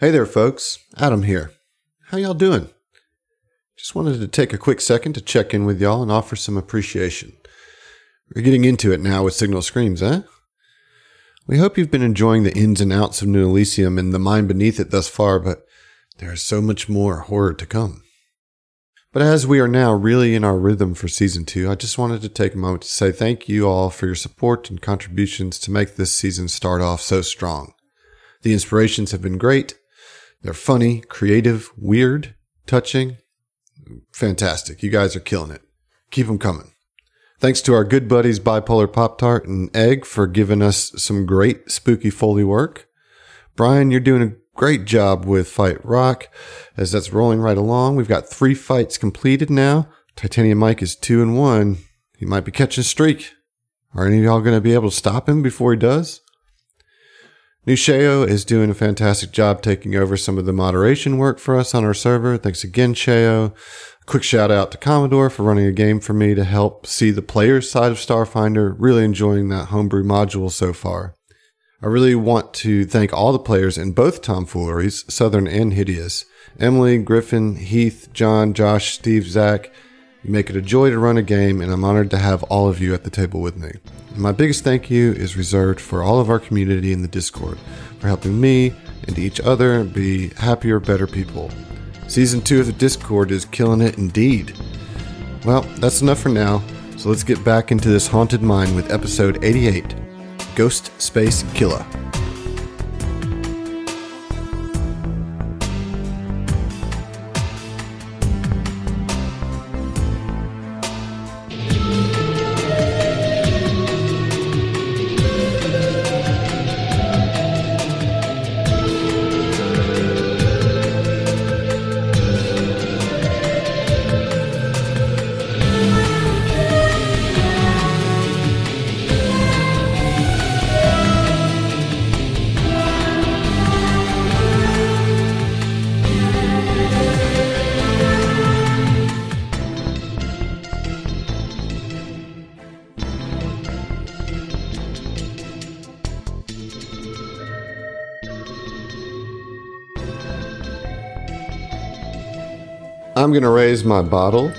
Hey there, folks. Adam here. How y'all doing? Just wanted to take a quick second to check in with y'all and offer some appreciation. We're getting into it now with Signal Screams, eh? We hope you've been enjoying the ins and outs of New Elysium and the mind beneath it thus far, but there is so much more horror to come. But as we are now really in our rhythm for season two, I just wanted to take a moment to say thank you all for your support and contributions to make this season start off so strong. The inspirations have been great. They're funny, creative, weird, touching, fantastic. You guys are killing it. Keep them coming. Thanks to our good buddies Bipolar Pop Tart and Egg for giving us some great spooky Foley work. Brian, you're doing a great job with Fight Rock as that's rolling right along. We've got three fights completed now. Titanium Mike is two and one. He might be catching a streak. Are any of y'all going to be able to stop him before he does? New Sheo is doing a fantastic job taking over some of the moderation work for us on our server. Thanks again, Sheo. Quick shout out to Commodore for running a game for me to help see the player's side of Starfinder. Really enjoying that homebrew module so far. I really want to thank all the players in both tomfooleries, Southern and Hideous. Emily, Griffin, Heath, John, Josh, Steve, Zach. You make it a joy to run a game, and I'm honored to have all of you at the table with me. And my biggest thank you is reserved for all of our community in the Discord for helping me and each other be happier, better people. Season 2 of the Discord is killing it indeed. Well, that's enough for now, so let's get back into this haunted mine with episode 88 Ghost Space Killer. Going to raise my bottle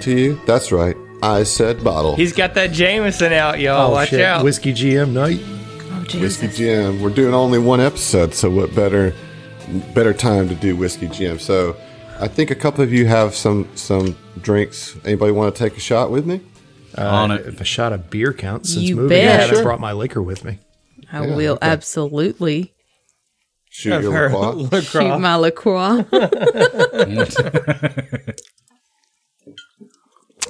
to you. That's right. I said bottle. He's got that Jameson out, y'all. Oh, Watch shit. out. Whiskey GM night. Oh, Whiskey Jesus. Jam. We're doing only one episode, so what better better time to do Whiskey GM. So I think a couple of you have some some drinks. Anybody want to take a shot with me? Uh, on it. If a shot of beer counts since You moving, bet. I Sure. brought my liquor with me. I Yeah, will okay. absolutely Shoot Of your her LaCroix. shoot my LaCroix.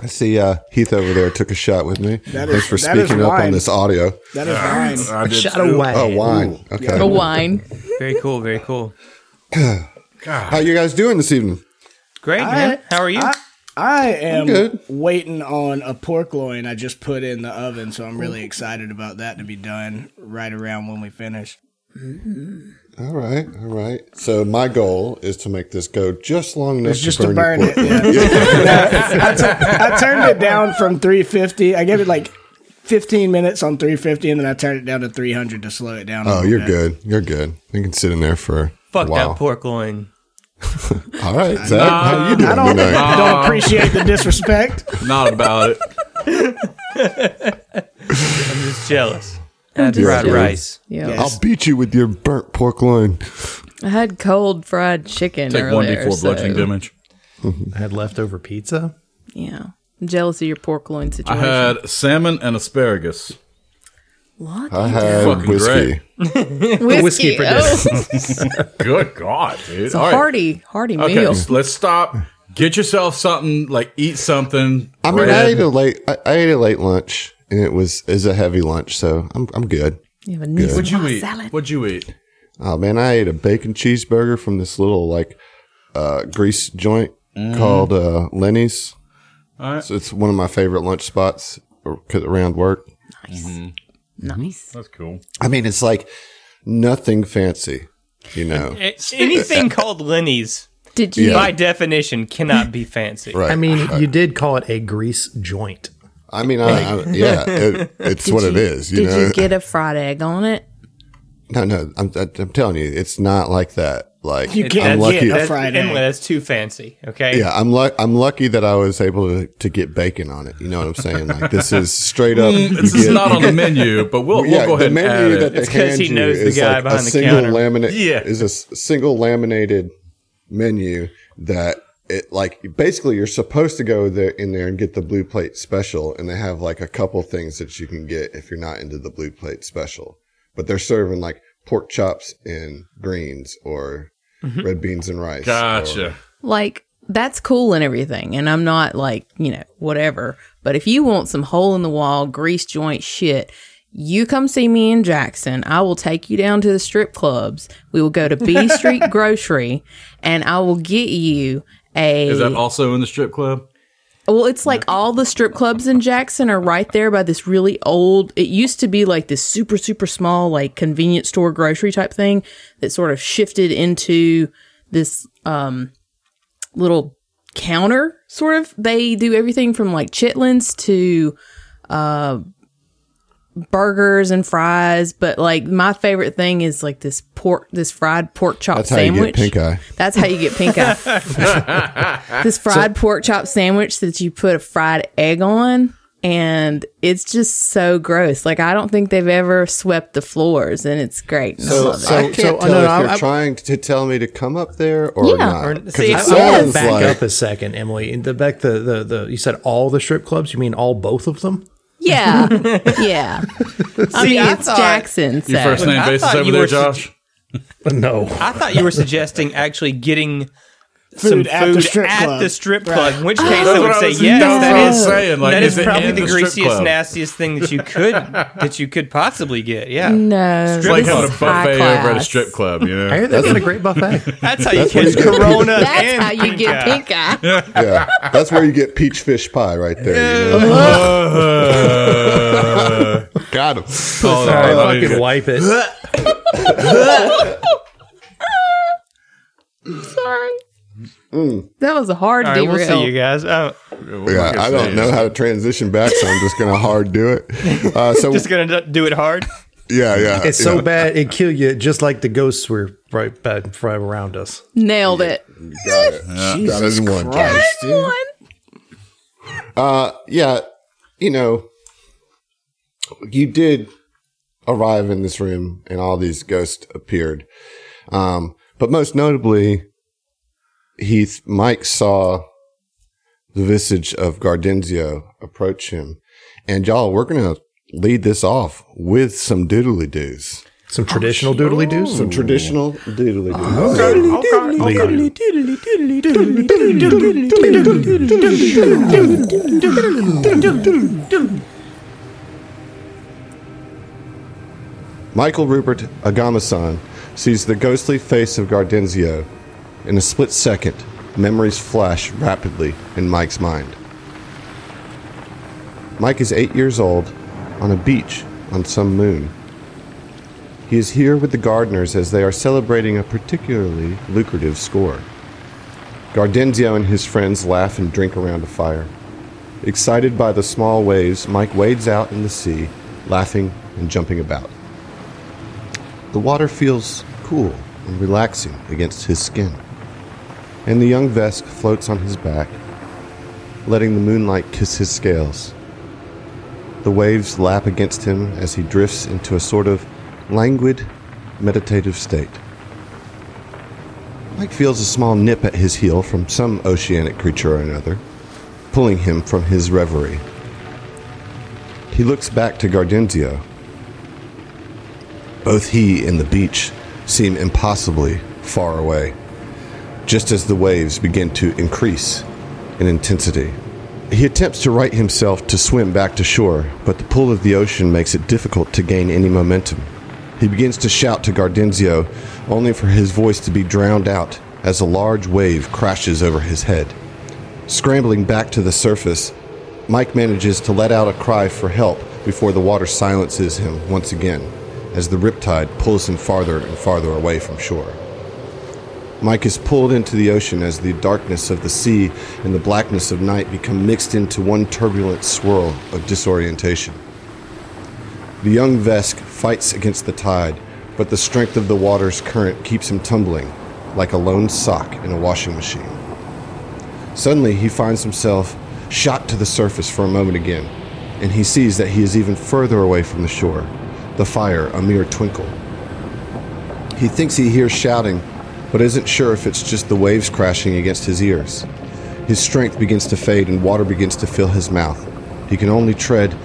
I see uh, Heath over there took a shot with me. That Thanks is- for that is speaking up on wine. this audio. That is fine. I did Shot too. away. Oh, wine. Okay. a wine. Very cool. Very cool. How you guys doing this evening? Great, man. How are you? I, I am good. waiting on a pork loin I just put in the oven, so I'm really excited about that to be done right around when we finish. All right, all right. So my goal is to make this go just long enough It's just to to burn, burn it. pork. Yeah. I, tu- turned it down from 350. I gave it like 15 minutes on 350, and then I turned it down to 300 to slow it down. Oh, you're bit. good. You're good. You can sit in there for Fuck a while. that pork loin. All right, Zach, how you doing I don't, tonight? don't appreciate the disrespect. Not about it. I'm just jealous. That's just fried jealous. rice. Yeah. Yes. I'll beat you with your burnt pork loin. I had cold fried chicken Take earlier. one D four so, bludgeoning damage. I had leftover pizza. Yeah. I'm jealous of your pork loin situation. I situation. had salmon and asparagus. what? I had Fucking whiskey. great. Whiskey, whiskey for oh, Good God, dude! it's a All right. hearty, hearty Okay, meal. s- let's stop. Get yourself something like eat something. I mean, I bread. ate a late. I, I ate a late lunch, and it was is a heavy lunch, so I'm I'm good. You have a nice What'd you eat? salad. What'd you eat? Oh man, I ate a bacon cheeseburger from this little like uh, grease joint called uh, Lenny's. All right. So it's one of my favorite lunch spots ar- 'cause around work. Nice. That's cool. I mean, it's like nothing fancy, you know. Anything called Lenny's, Did you? Yeah. by definition, cannot be fancy. Right. I mean, you did call it a grease joint. I mean, I, I, yeah, it, it's what it is. You Did know, you get a fried egg on it? no, no, I'm, I'm telling you, it's not like that. Like You can't I'm lucky. get a That's, fried Emily, egg. that's too fancy. Okay. Yeah, I'm lu- I'm lucky that I was able to, to get bacon on it. You know what I'm saying? Like this is straight up. Mm, you This is get- not on the menu, but we'll, we'll yeah, go ahead the and menu add that it. they It's 'cause hand he you knows the is guy like behind a the single counter. laminate. Yeah. is a single laminated menu that it like basically you're supposed to go there in there and get the blue plate special, and they have like a couple things that you can get if you're not into the blue plate special, but they're serving like pork chops and greens or mm-hmm. red beans and rice. Gotcha. or- Like, that's cool and everything. And I'm not like, you know, whatever. But if you want some hole in the wall, grease joint shit, you come see me in Jackson. I will take you down to the strip clubs. We will go to B Street Grocery and I will get you a. Is that also in the strip club? Well, it's like all the strip clubs in Jackson are right there by this really old. It used to be like this super, super small, like convenience store grocery type thing that sort of shifted into this um, little counter sort of. They do everything from like chitlins to uh, burgers and fries. But like my favorite thing is like this pork, this fried pork chop That's how you sandwich. get pink eye. That's how you get pink eye. this fried pork chop sandwich that you put a fried egg on. And it's just so gross. Like I don't think they've ever swept the floors, and it's great. And I So, it. I can't so- tell no, if no, you're I- trying to tell me to come up there or Yeah. not. Or- see, it I- I sounds to back like up a second, Emily. In the back the, the the you said all the strip clubs. You mean all both of them? Yeah, yeah. I mean, I it's thought- Jackson. So. Your first name I basis thought over you there, were Josh? No. I thought you were suggesting actually getting Food some at the food strip at club. the strip Right. club. In which case, That's I would say was- yes. that's That what I was is saying, like, that is is probably the the greasiest, club? nastiest thing that you could that you could possibly get. Yeah, no, It's like having a buffet over at a strip club, you I know? hear they got a great buffet. that's how you catch Corona. That's how you get eye. pink eye. yeah, that's where you get peach fish pie right there. You know? Uh, Got him. hold Sorry, let fucking wipe it. Sorry. That was a hard All right, we'll see you guys. Uh, Yeah, I don't know how to transition back, so I'm just gonna hard do it. Uh, so just gonna do- do it hard. yeah, yeah, It's so bad it kill you, just like the ghosts were right bad right around us. Nailed it. Got it. Got it in one. Christ, dude. One. Uh, yeah, you know, you did arrive in this room, and all these ghosts appeared. Um, but most notably, Heath, Mike saw the visage of Gardenzio approach him, and y'all, we're gonna lead this off with some doodly doos, Some traditional oh, doodly doos. some traditional doodly doos. Oh, Michael Rupert Agamasan sees the ghostly face of Gardenzio. In a split second, memories flash rapidly in Mike's mind. Mike is eight years old on a beach on some moon. He is here with the gardeners as they are celebrating a particularly lucrative score. Gardenzio and his friends laugh and drink around a fire. Excited by the small waves, Mike wades out in the sea, laughing and jumping about. The water feels cool and relaxing against his skin, and the young Vesk floats on his back, letting the moonlight kiss his scales. The waves lap against him as he drifts into a sort of languid, meditative state. Mike feels a small nip at his heel from some oceanic creature or another, pulling him from his reverie. He looks back to Gardenzio. Both he and the beach seem impossibly far away, just as the waves begin to increase in intensity. He attempts to right himself to swim back to shore, but the pull of the ocean makes it difficult to gain any momentum. He begins to shout to Gardenzio, only for his voice to be drowned out as a large wave crashes over his head. Scrambling back to the surface, Mike manages to let out a cry for help before the water silences him once again, as the riptide pulls him farther and farther away from shore. Mike is pulled into the ocean as the darkness of the sea and the blackness of night become mixed into one turbulent swirl of disorientation. The young Vesk fights against the tide, but the strength of the water's current keeps him tumbling, like a lone sock in a washing machine. Suddenly, he finds himself shot to the surface for a moment again, and he sees that he is even further away from the shore, the fire a mere twinkle. He thinks he hears shouting, but isn't sure if it's just the waves crashing against his ears. His strength begins to fade and water begins to fill his mouth. He can only tread,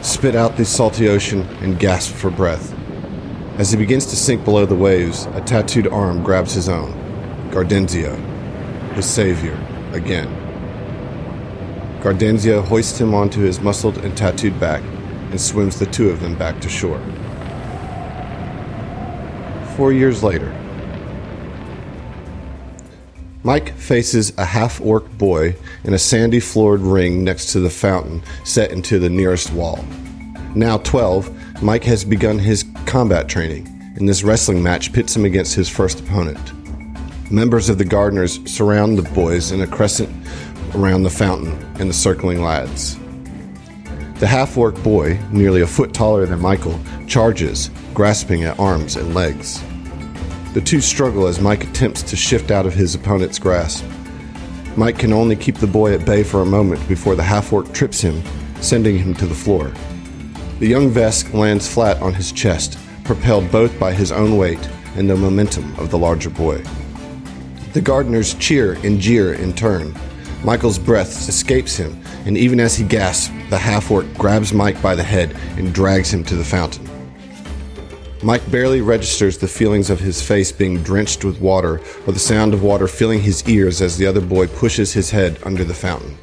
spit out the salty ocean, and gasp for breath. As he begins to sink below the waves, a tattooed arm grabs his own. Gardenzio, his savior, again. Gardenzio hoists him onto his muscled and tattooed back and swims the two of them back to shore. Four years later, Mike faces a half orc boy in a sandy floored ring next to the fountain set into the nearest wall. Now 12, Mike has begun his combat training, and this wrestling match pits him against his first opponent. Members of the Gardeners surround the boys in a crescent around the fountain and the circling lads. The half orc boy, nearly a foot taller than Michael, charges, grasping at arms and legs. The two struggle as Mike attempts to shift out of his opponent's grasp. Mike can only keep the boy at bay for a moment before the half orc trips him, sending him to the floor. The young Vesk lands flat on his chest, propelled both by his own weight and the momentum of the larger boy. The gardeners cheer and jeer in turn. Michael's breath escapes him, and even as he gasps, the half orc grabs Mike by the head and drags him to the fountain. Mike barely registers the feelings of his face being drenched with water or the sound of water filling his ears as the other boy pushes his head under the fountain.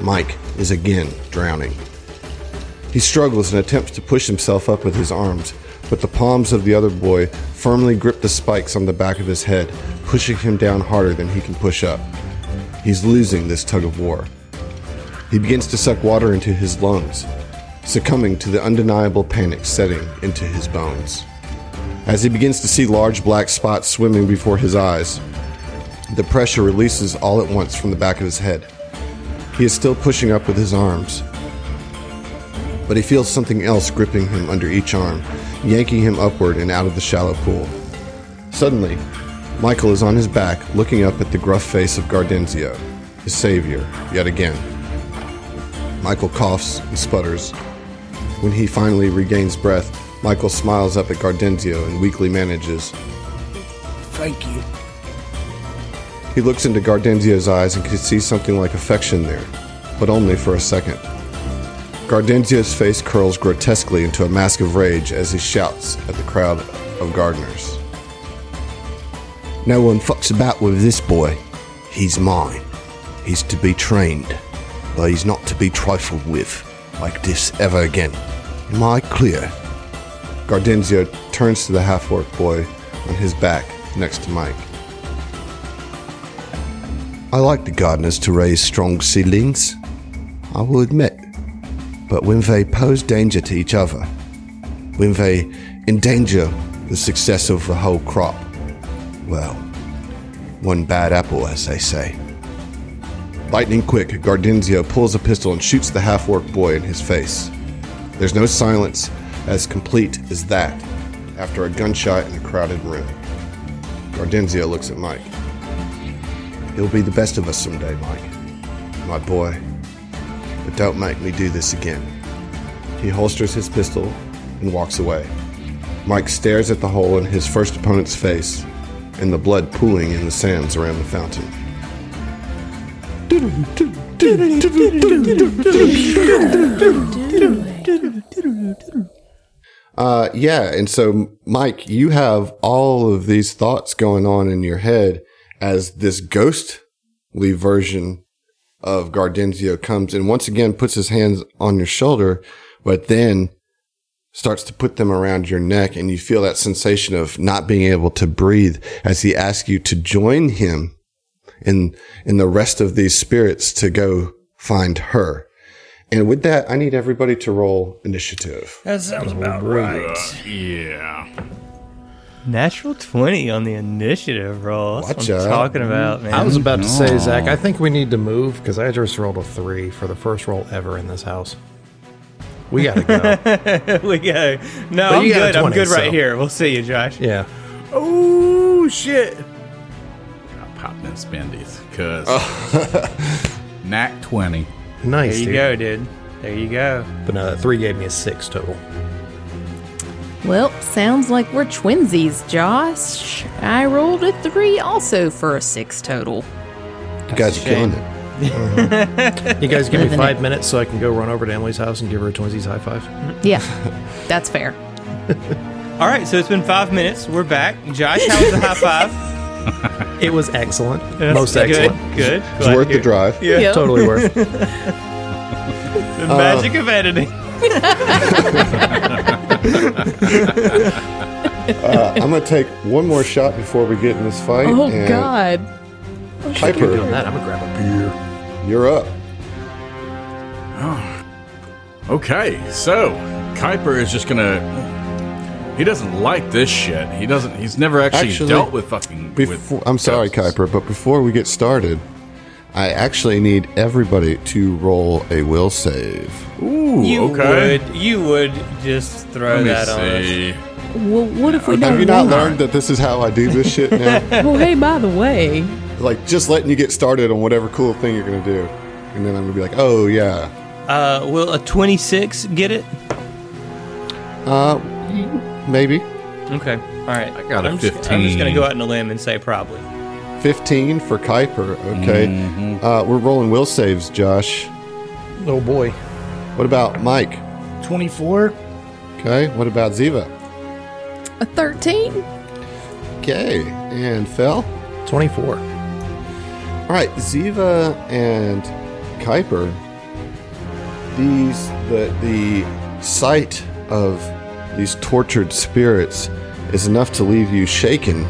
Mike is again drowning. He struggles and attempts to push himself up with his arms, but the palms of the other boy firmly grip the spikes on the back of his head, pushing him down harder than he can push up. He's losing this tug of war. He begins to suck water into his lungs, succumbing to the undeniable panic setting into his bones. As he begins to see large black spots swimming before his eyes, the pressure releases all at once from the back of his head. He is still pushing up with his arms, but he feels something else gripping him under each arm, yanking him upward and out of the shallow pool. Suddenly, Michael is on his back, looking up at the gruff face of Gardenzio, his savior, yet again. Michael coughs and sputters. When he finally regains breath, Michael smiles up at Gardenzio and weakly manages. Thank you. He looks into Gardenzio's eyes and can see something like affection there, but only for a second. Gardenzio's face curls grotesquely into a mask of rage as he shouts at the crowd of gardeners. No one fucks about with this boy. He's mine. He's to be trained, but he's not to be trifled with like this ever again. Am I clear? Gardenzio turns to the half orc boy on his back next to Mike. I like the gardeners to raise strong seedlings, I will admit. But when they pose danger to each other, when they endanger the success of the whole crop, well, one bad apple, as they say. Lightning quick, Gardenzio pulls a pistol and shoots the half orc boy in his face. There's no silence as complete as that after a gunshot in a crowded room. Gardenzio looks at Mike. He'll be the best of us someday, Mike. My boy. But don't make me do this again. He holsters his pistol and walks away. Mike stares at the hole in his first opponent's face and the blood pooling in the sands around the fountain. Uh, yeah, and so Mike, you have all of these thoughts going on in your head as this ghostly version of Gardenzio comes and once again puts his hands on your shoulder, but then starts to put them around your neck and you feel that sensation of not being able to breathe as he asks you to join him in, in the rest of these spirits to go find her. And with that, I need everybody to roll initiative. That sounds about right. Yeah. Natural 20 on the initiative roll. That's Watch what I'm out. talking about, man. I was about to say, Zach, I think we need to move because I just rolled a three for the first roll ever in this house. We gotta go. we go. No, But I'm you got a good. I'm good right so- here. We'll see you, Josh. yeah. Oh shit! then, Spendies. Because Nat 20. Nice, There you dude. go, dude. There you go. But no, that three gave me a six total. Well, sounds like we're twinsies, Josh. I rolled a three also for a six total. You guys are killing it. Uh-huh. You guys give me five it. minutes so I can go run over to Emily's house and give her a twinsies high five. Yeah, that's fair. All right, so it's been five minutes. We're back. Josh, how was the high five? It was excellent. Most Good, excellent. Good. It's worth the drive. Yeah. Yep. Totally worth. The magic of editing. Uh, I'm going to take one more shot before we get in this fight. Oh and God. Doing Piper, that, I'm gonna grab a beer. you're up. Okay, so Kuiper is just gonna. He doesn't like this shit. He doesn't. He's never actually, Actually, dealt with fucking. Before, with I'm sorry, ghosts. Kuiper, but before we get started, I actually need everybody to roll a will save. Ooh, You okay. would. You would just throw Let me that on us. Well, what if we Have don't you not win? learned that this is how I do this shit now? Well, hey, by the way, like, just letting you get started on whatever cool thing you're going to do. And then I'm going to be like, oh, yeah. Uh, will a 26 get it? Uh, maybe. Okay. All right. I got a I'm Just, I'm just going to go out on a limb and say probably. 15 for Kuiper. Okay. Mm-hmm. Uh, we're rolling will saves, Josh. Oh boy. What about Mike? 24. Okay. What about Ziva? a thirteen. Okay. And Fel? 24. All right, Ziva and Kuiper. These the the sight of these tortured spirits is enough to leave you shaken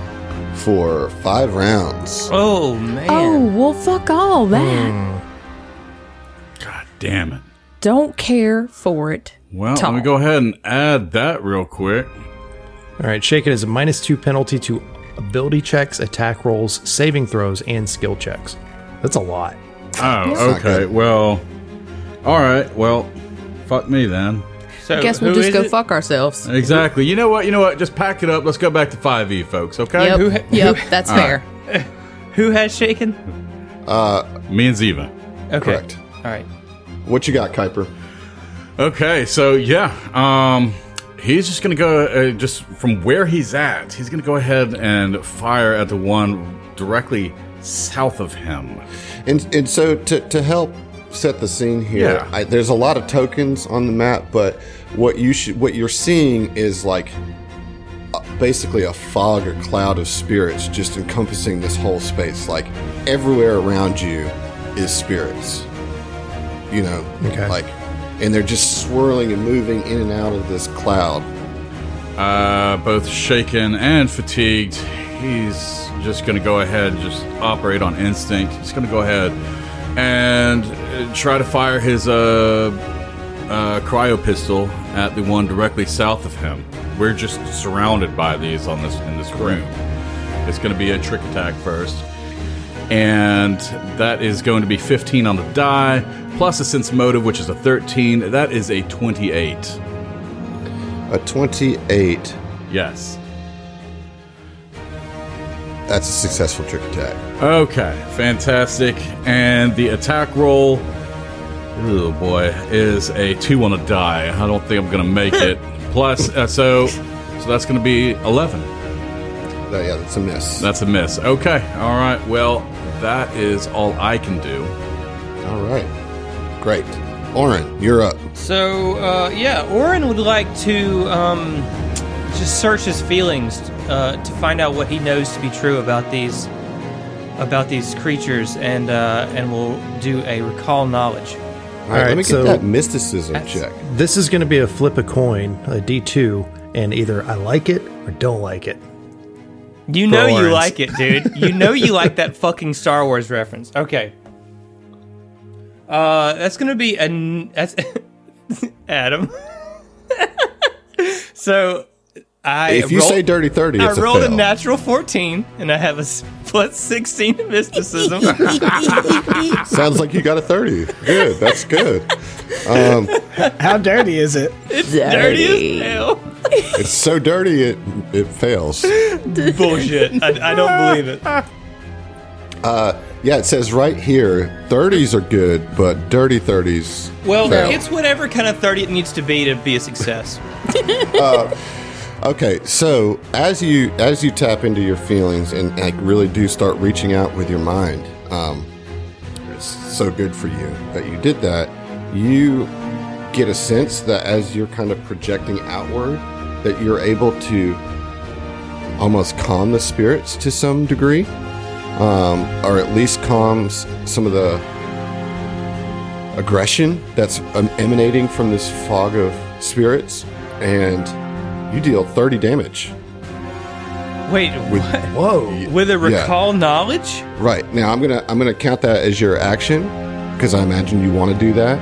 for five rounds. Oh, man. Oh well, fuck all that. Hmm. God damn it. Don't care for it. Well, let me go ahead and add that real quick. All right, Shaken is a minus two penalty to ability checks, attack rolls, saving throws, and skill checks. That's a lot. Oh, not okay. Well, all right. Well, fuck me then. So I guess we'll just go it? fuck ourselves. Exactly. You know what? You know what? Just pack it up. Let's go back to 5e, folks, okay? Yep. who ha- yep. who- That's All fair. Who has shaken? Me and Ziva. Okay. Correct. All right. What you got, Kuiper? Okay, so yeah, um, he's just gonna go uh, just from where he's at. He's gonna go ahead and fire at the one directly south of him. And and so to to help set the scene here, Yeah. I, there's a lot of tokens on the map, but what you should what you're seeing is like uh, basically a fog or cloud of spirits just encompassing this whole space. Like everywhere around you is spirits. You know, Okay. like, and they're just swirling and moving in and out of this cloud. Uh, both shaken and fatigued. He's just gonna go ahead and just operate on instinct. He's gonna go ahead and uh, try to fire his uh, uh, cryo pistol at the one directly south of him. We're just surrounded by these on this in this room. It's going to be a trick attack first, and that is going to be 15 on the die plus a sense motive, which is a 13. That is a 28. A 28. Yes. That's a successful trick attack. Okay, fantastic. And the attack roll, oh boy, is a two on a die. I don't think I'm going to make it. Plus, uh, so so that's going to be 11. Oh, yeah, that's a miss. That's a miss. Okay, all right. Well, that is all I can do. All right. Great. Oren, you're up. So, uh, yeah, Oren would like to um, just search his feelings uh, to find out what he knows to be true about these about these creatures, and uh, and will do a recall knowledge. All right, All let right, me get so- that mysticism check. This is going to be a flip a coin, a D2, and either I like it or don't like it. You know you like it, dude. You know you like that fucking Star Wars reference. Okay. Uh, that's gonna be an that's Adam. so I If you rolled- say dirty 30, I it's a rolled a natural 14, and I have a s- plus 16 in mysticism. Sounds like you got a 30. Good. That's good. Um, How dirty is it? it's dirty as hell. It's so dirty it it fails. Bullshit. I, I don't believe it. Uh, yeah, it says right here, 30s are good, but dirty 30s. Well, fail. it's whatever kind of 30 it needs to be to be a success. Uh, Okay, so as you as you tap into your feelings and like really do start reaching out with your mind, um, it's so good for you that you did that. You get a sense that as you're kind of projecting outward, that you're able to almost calm the spirits to some degree, um, or at least calms some of the aggression that's emanating from this fog of spirits, and you deal 30 damage. Wait, With, Whoa. with a recall knowledge? Right now, I'm gonna I'm gonna count that as your action because I imagine you want to do that,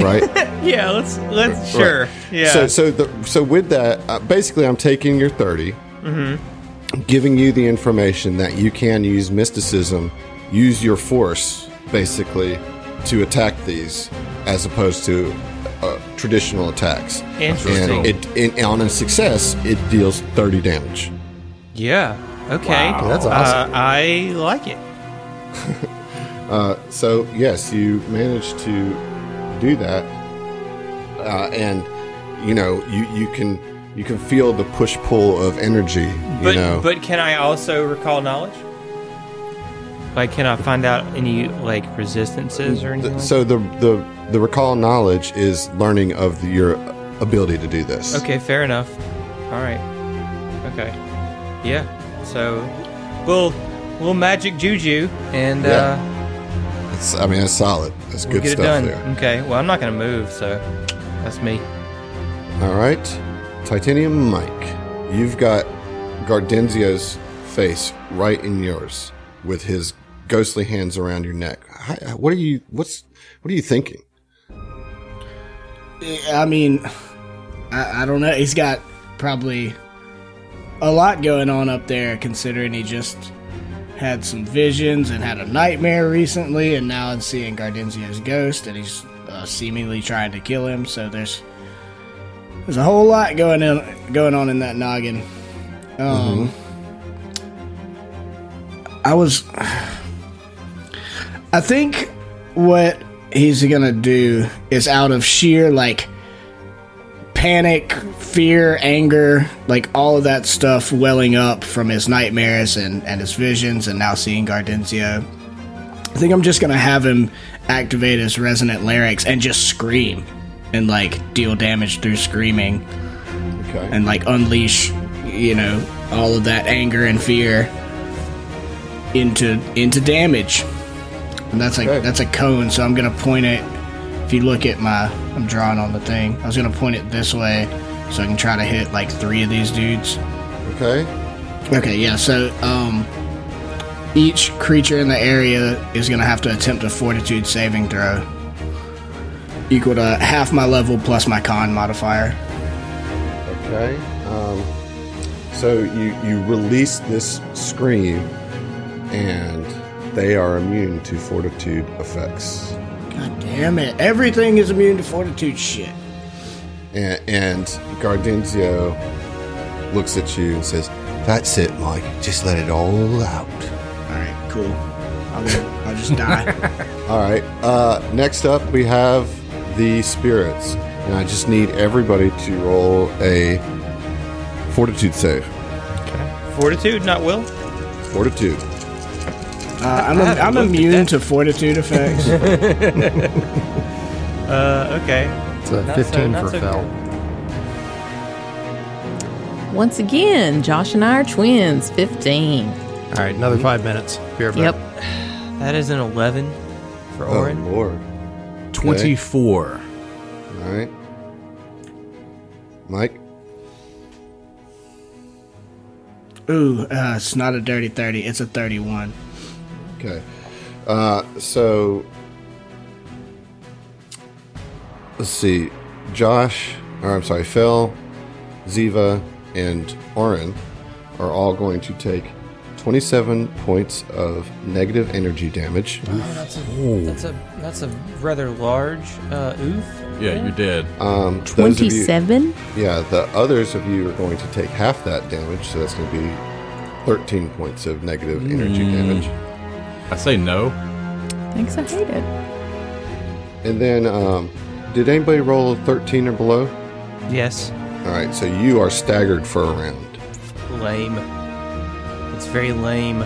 right? Yeah, let's let's sure. Yeah. So so the so with that, uh, basically, I'm taking your 30, giving you the information that you can use mysticism, use your force, basically, to attack these, as opposed to traditional attacks. Interesting. And it in, on a success, it deals 30 damage. yeah. Okay. That's awesome. Uh, I like it. So yes, you managed to do that, uh, and you know you you can you can feel the push pull of energy. You But know, but can I also recall knowledge? Like, can I find out any like resistances or anything? The- like so the the the recall knowledge is learning of the, your ability to do this. Okay, fair enough. All right. Okay. Yeah. So we'll we'll magic juju and Yeah. uh, It's, I mean, it's solid. That's we'll good get stuff it done. there. Okay. Well, I'm not gonna move, so that's me. All right, Titanium Mike, you've got Gardenzio's face right in yours with his ghostly hands around your neck. What are you? What's what are you thinking? I mean, I, I don't know. He's got probably a lot going on up there, considering he just had some visions and had a nightmare recently, and now is seeing Gardenzio's ghost, and he's uh, seemingly trying to kill him. So there's there's a whole lot going on going on in that noggin. Um, I was, I think what he's gonna do is out of sheer like panic, fear, anger, like all of that stuff welling up from his nightmares and, and his visions, and now seeing Gardenzio. I think I'm just gonna have him activate his resonant larynx and just scream and like deal damage through screaming Okay. and like unleash, you know, all of that anger and fear into into damage. And that's like Okay. that's a cone, so I'm gonna point it. If you look at my, I'm drawing on the thing. I was gonna point it this way, so I can try to hit like three of these dudes. okay. Okay, yeah. So um, each creature in the area is gonna have to attempt a Fortitude saving throw, equal to half my level plus my con modifier. Okay. Um, so you you release this scream, and they are immune to fortitude effects. God damn it! Everything is immune to Fortitude shit. And, and Gardenzio looks at you and says, "That's it, Mike. Just let it all out." All right, cool. I'll, I'll just die. All right. Uh, next up, we have the spirits, and I just need everybody to roll a fortitude save. Okay. Fortitude, not will. Fortitude. Uh, I'm, I haven't I'm immune to Fortitude effects. Uh, okay. It's a Not 15 not for so Fel. Once again, Josh and I are twins. 15. All right, another five minutes. Be right back. Yep. That is an 11 for Oh Orin. Lord. 24. All right. Mike. Ooh, uh, it's not a dirty 30, it's a 31. Okay. Uh, so let's see. Josh, or I'm sorry, Phil, Ziva, and Oren are all going to take 27 points of negative energy damage. That's a that's a rather large uh, oof. Yeah, you did. Um, those of you- 27? yeah, the others of you are going to take half that damage, so that's going to be 13 points of negative energy damage. I say no. Thanks, I hate it. And then, um, did anybody roll a 13 or below? Yes. All right, so you are staggered for a round. Lame. It's very lame.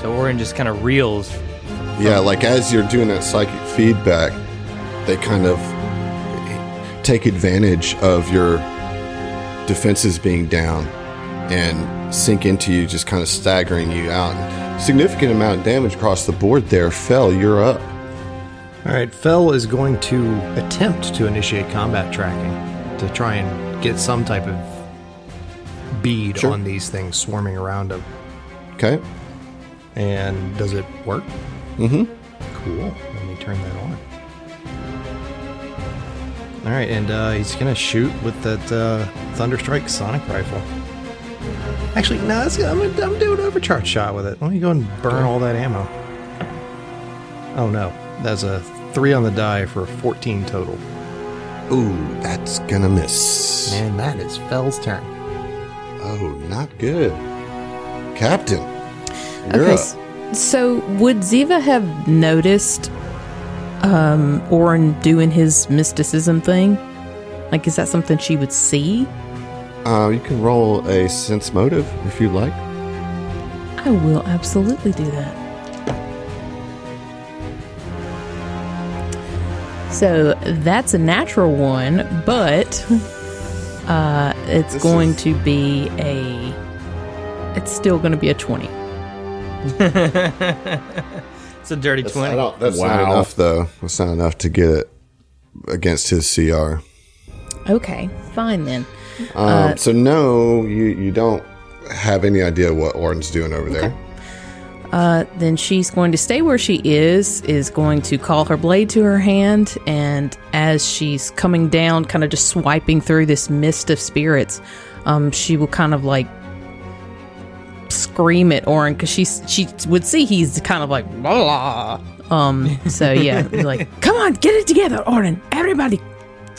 So Orin just kind of reels. Yeah, like as you're doing that psychic feedback, they kind of take advantage of your defenses being down and sink into you, just kind of staggering you out. Significant amount of damage across the board there. Fell, you're up. All right, Fell is going to attempt to initiate combat tracking to try and get some type of bead Sure. on these things swarming around him. Okay. And does it work? Mm-hmm. Cool. Let me turn that on. All right, and uh, he's gonna shoot with that uh, Thunderstrike sonic rifle. Actually, no, that's, I'm, I'm doing overcharge shot with it. Let me go and burn all that ammo. Oh no, that's a three on the die for a 14 total. Ooh, that's gonna miss. And that is Fell's turn. Oh, not good. Captain, you're okay. up. So would Ziva have noticed um Orin doing his mysticism thing? Like is that something she would see? Uh, you can roll a sense motive if you'd like. I will absolutely do that. So that's a natural one, but uh, it's This going is- to be a. It's still going to be a 20. It's a dirty That's, 20. I don't, that's not enough, though. That's not enough to get it against his CR. Okay, fine then. Um, so no, you you don't have any idea what Orton's doing over there. Uh, then she's going to stay where she is, is going to call her blade to her hand, and as she's coming down, kind of just swiping through this mist of spirits, um, she will kind of like scream at Orin because she she would see he's kind of like blah. Um, so yeah, like, come on, get it together, Orin. Everybody,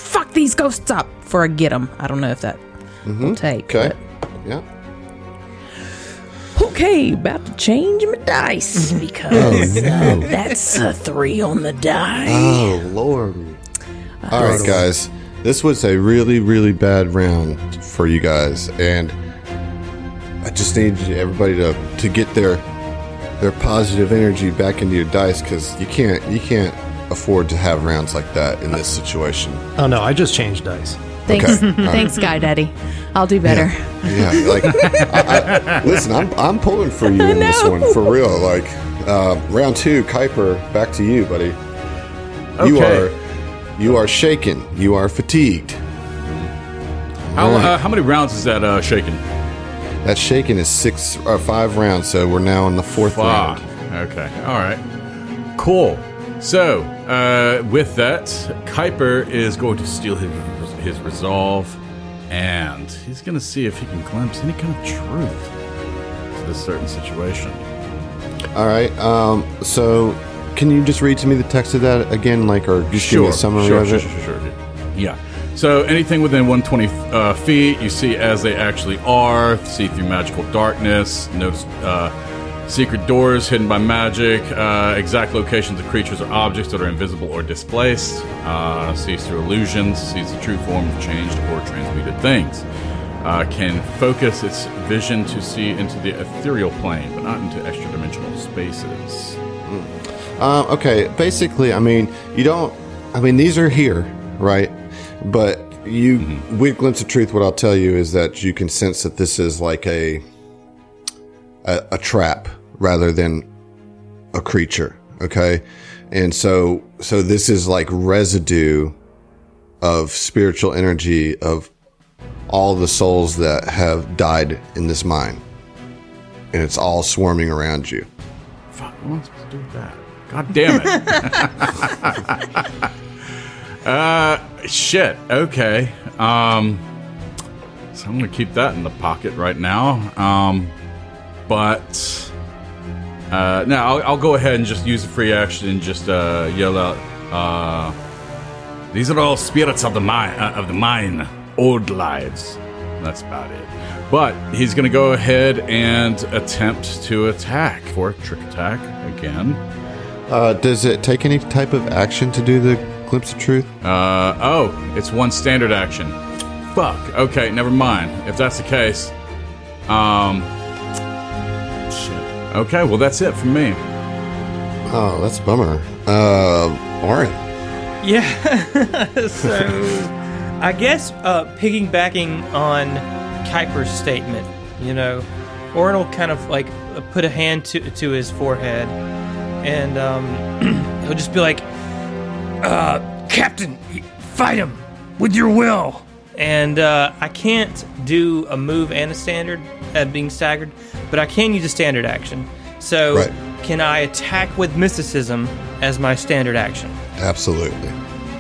fuck these ghosts up before I get them. I don't know if that will take. Okay. but- Yeah. Okay, about to change my dice because uh, that's a three on the die. Oh Lord. All right, guys. This was a really really bad round for you guys, and I just need everybody to to get their their positive energy back into your dice because you can't you can't afford to have rounds like that in this situation. Oh no, I just changed dice. Thanks, Okay. thanks, Guy Daddy. I'll do better. Yeah, like I, I, listen, I'm I'm pulling for you in this one for real. Like uh, round two, Kuiper, back to you, buddy. You are you are shaken. You are fatigued. How, All right. uh, how many rounds is that uh, shaking? That shaken is six or five rounds, so we're now in the fourth Fuck. round. Okay. All right. Cool. So, uh, with that, Kuiper is going to steel his, his resolve, and he's going to see if he can glimpse any kind of truth to this certain situation. All right. Um. So, can you just read to me the text of that again, like, or just give me a summary sure, of sure, it? sure, sure, sure. Yeah. So anything within 120 uh, feet, you see as they actually are. See through magical darkness. Notice uh, secret doors hidden by magic. Uh, exact locations of creatures or objects that are invisible or displaced. Uh, sees through illusions. Sees the true form of changed or transmuted things. Uh, can focus its vision to see into the ethereal plane, but not into extra dimensional spaces. Um, okay, basically, I mean, you don't. I mean, these are here, right? But you, with glimpse of truth, what I'll tell you is that you can sense that this is like a a, a trap rather than a creature. Okay, and so so this is like residue of spiritual energy of all the souls that have died in this mine, and it's all swarming around you. Fuck, what am I supposed to do with that? God damn it. uh, shit. Okay. Um, so I'm gonna keep that in the pocket right now. Um, but uh, now I'll, I'll go ahead and just use the free action and just uh, yell out. Uh, These are all spirits of the mine. Uh, of the mine, old lives. that's about it. But he's going to go ahead and attempt to attack for a trick attack again. Uh, does it take any type of action to do the glimpse of truth? Uh, oh, it's one standard action. Fuck. Okay, never mind. If that's the case, um. Okay, well that's it from me. Oh, that's a bummer. Uh, Oren. Yeah. so, I guess uh, piggybacking on Kuiper's statement, you know, Orin will kind of like put a hand to to his forehead, and um, he'll just be like, uh, "Captain, fight him with your will." And uh, I can't do a move and a standard at being staggered, but I can use a standard action. So, Right. can I attack with mysticism as my standard action? Absolutely.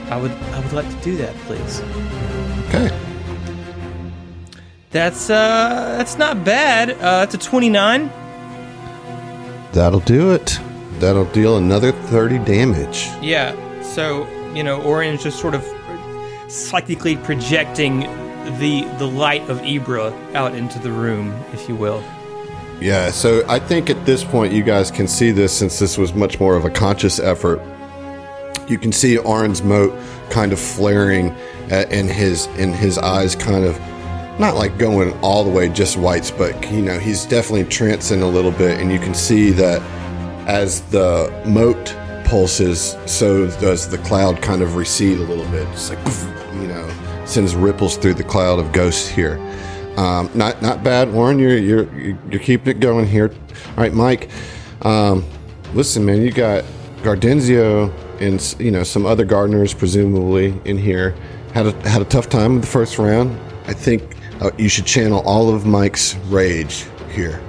I would I would like to do that, please. Okay. That's uh that's not bad. Uh it's a 29. That'll do it. That'll deal another 30 damage. Yeah. So, you know, Orion's just sort of psychically projecting the the light of Ibra out into the room, if you will. Yeah, so I think at this point you guys can see this since this was much more of a conscious effort. You can see Oren's moat kind of flaring uh, in his in his eyes kind of not like going all the way just whites, but you know, he's definitely trancing a little bit and you can see that as the moat pulses, so does the cloud kind of recede a little bit. It's like you know, sends ripples through the cloud of ghosts here. Um, not not bad, Warren. You're you're you're keeping it going here. All right, Mike. Um, listen, man, you got Gardenzio and you know some other gardeners presumably in here. Had a had a tough time with the first round. I think uh, you should channel all of Mike's rage here.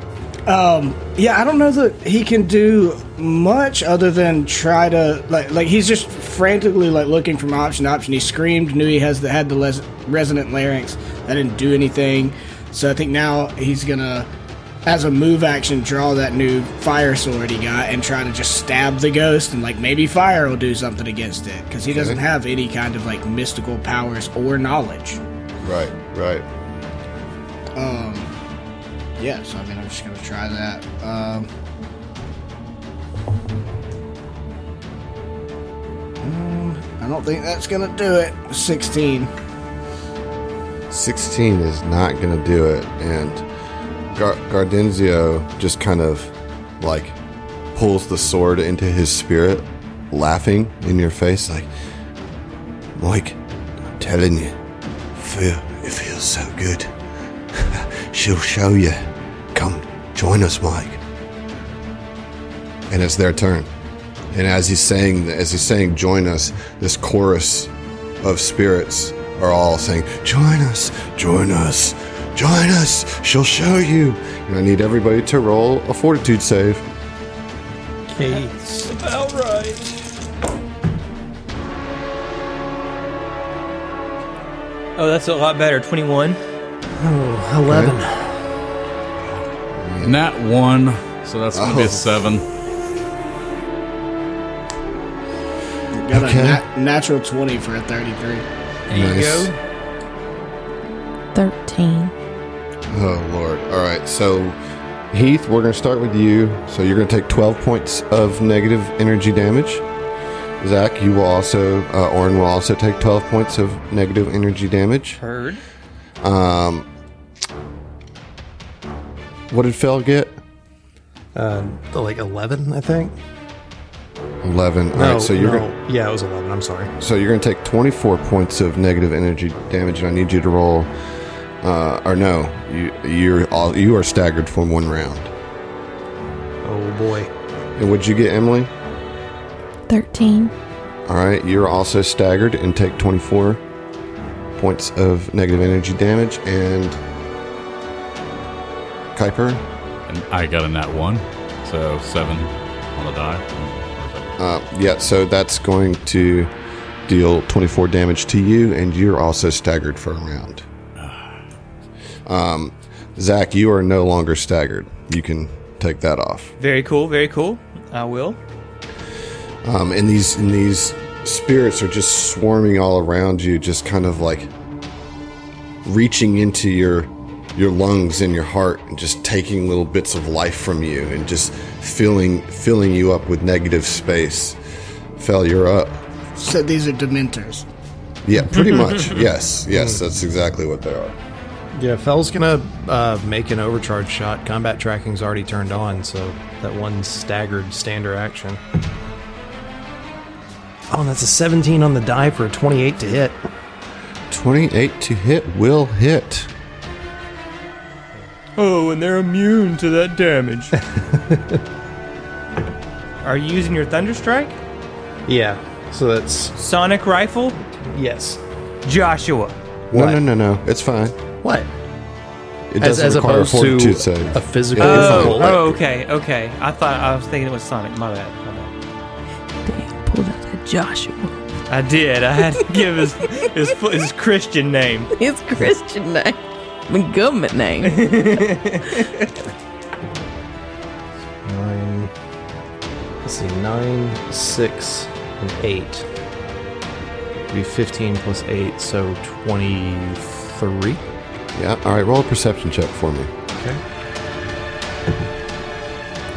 Um, yeah, I don't know that he can do much other than try to like like he's just frantically like looking from option to option. He screamed, knew he has the had the les- resonant larynx. That didn't do anything. So I think now he's gonna, as a move action, draw that new fire sword he got and try to just stab the ghost and like maybe fire will do something against it because he doesn't have any kind of like mystical powers or knowledge. Right, right. Um, Yeah, so I mean, I'm just gonna try that. Um, I don't think that's gonna do it. 16. 16 is not going to do it. And Gar- Gardenzio just kind of like pulls the sword into his spirit, laughing in your face, like, Mike, I'm telling you, feel, it feels so good. She'll show you. Come, join us, Mike. And it's their turn. And as he's saying, as he's saying, join us, this chorus of spirits are all saying, Join us, join us, join us, she'll show you. And I need everybody to roll a fortitude save. Okay. About right. Oh, that's a lot better. 21. Oh, 11. Nat one, so that's gonna be Oh. a seven. Got Okay. a nat- natural 20 for a 33. There you Nice. go. 13. Oh, Lord. All right. So, Heath, we're going to start with you. So, you're going to take 12 points of negative energy damage. Zach, you will also, uh, Orin will also take 12 points of negative energy damage. Heard. What did Phil get? Uh, like 11, I think. 11. No, right. So, you're no. going Yeah, it was 11. I'm sorry. So you're going to take 24 points of negative energy damage, and I need you to roll. Uh, or no, you you're all you are staggered for one round. Oh, boy. And what'd you get, Emily? 13. All right, you're also staggered and take 24 points of negative energy damage. And Kuiper, And I got a nat one, so seven on the die. uh, yeah, so that's going to deal 24 damage to you, and you're also staggered for a round. Um, Zach, you are no longer staggered. You can take that off. Very cool. Very cool. I will. um, and these and these spirits are just swarming all around you, just kind of like reaching into your your lungs and your heart and just taking little bits of life from you and just filling filling you up with negative space. Fell, you're up. So these are Dementors. Yeah, pretty much. yes, yes, that's exactly what they are. Yeah, Fell's gonna uh, make an overcharge shot. Combat tracking's already turned on, so that one staggered standard action. Oh, and that's a 17 on the die for a 28 to hit. 28 to hit will hit. Oh, and they're immune to that damage. Are you using your Thunderstrike? Yeah, so that's Sonic Rifle? yes. Joshua. No, What? no, no, no. It's fine. What? It As, doesn't as require a opposed fortitude to save. a physical Yeah, you're fine. Oh, okay, okay. I thought I was thinking it was Sonic. My bad. My bad. Dang, pulled out that Joshua. I did. I had to give his his his Christian name. His Christian name. My government name. Nine. Let's see, nine, six, and eight. Be 15 plus eight, so 23. Yeah. All right. Roll a perception check for me. Okay.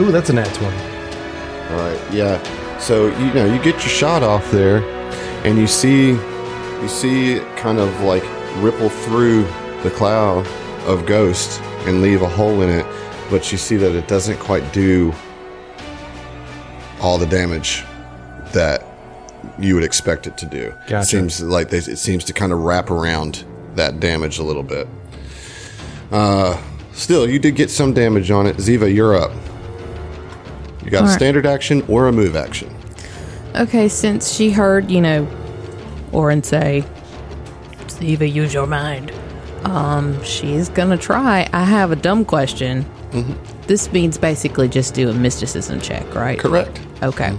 Ooh, that's a nat 20. All right. Yeah. So you know you get your shot off there, and you see you see it kind of like ripple through the cloud of ghost and leave a hole in it, but you see that it doesn't quite do all the damage that you would expect it to do. Gotcha. It seems like they, it seems to kind of wrap around that damage a little bit. Uh, still, you did get some damage on it. Ziva, you're up. You got a Alright. standard action or a move action. Okay, since she heard, you know, Orin say, Ziva, use your mind. Um, she's gonna try. I have a dumb question. This means basically just do a mysticism check, right? Correct. Okay.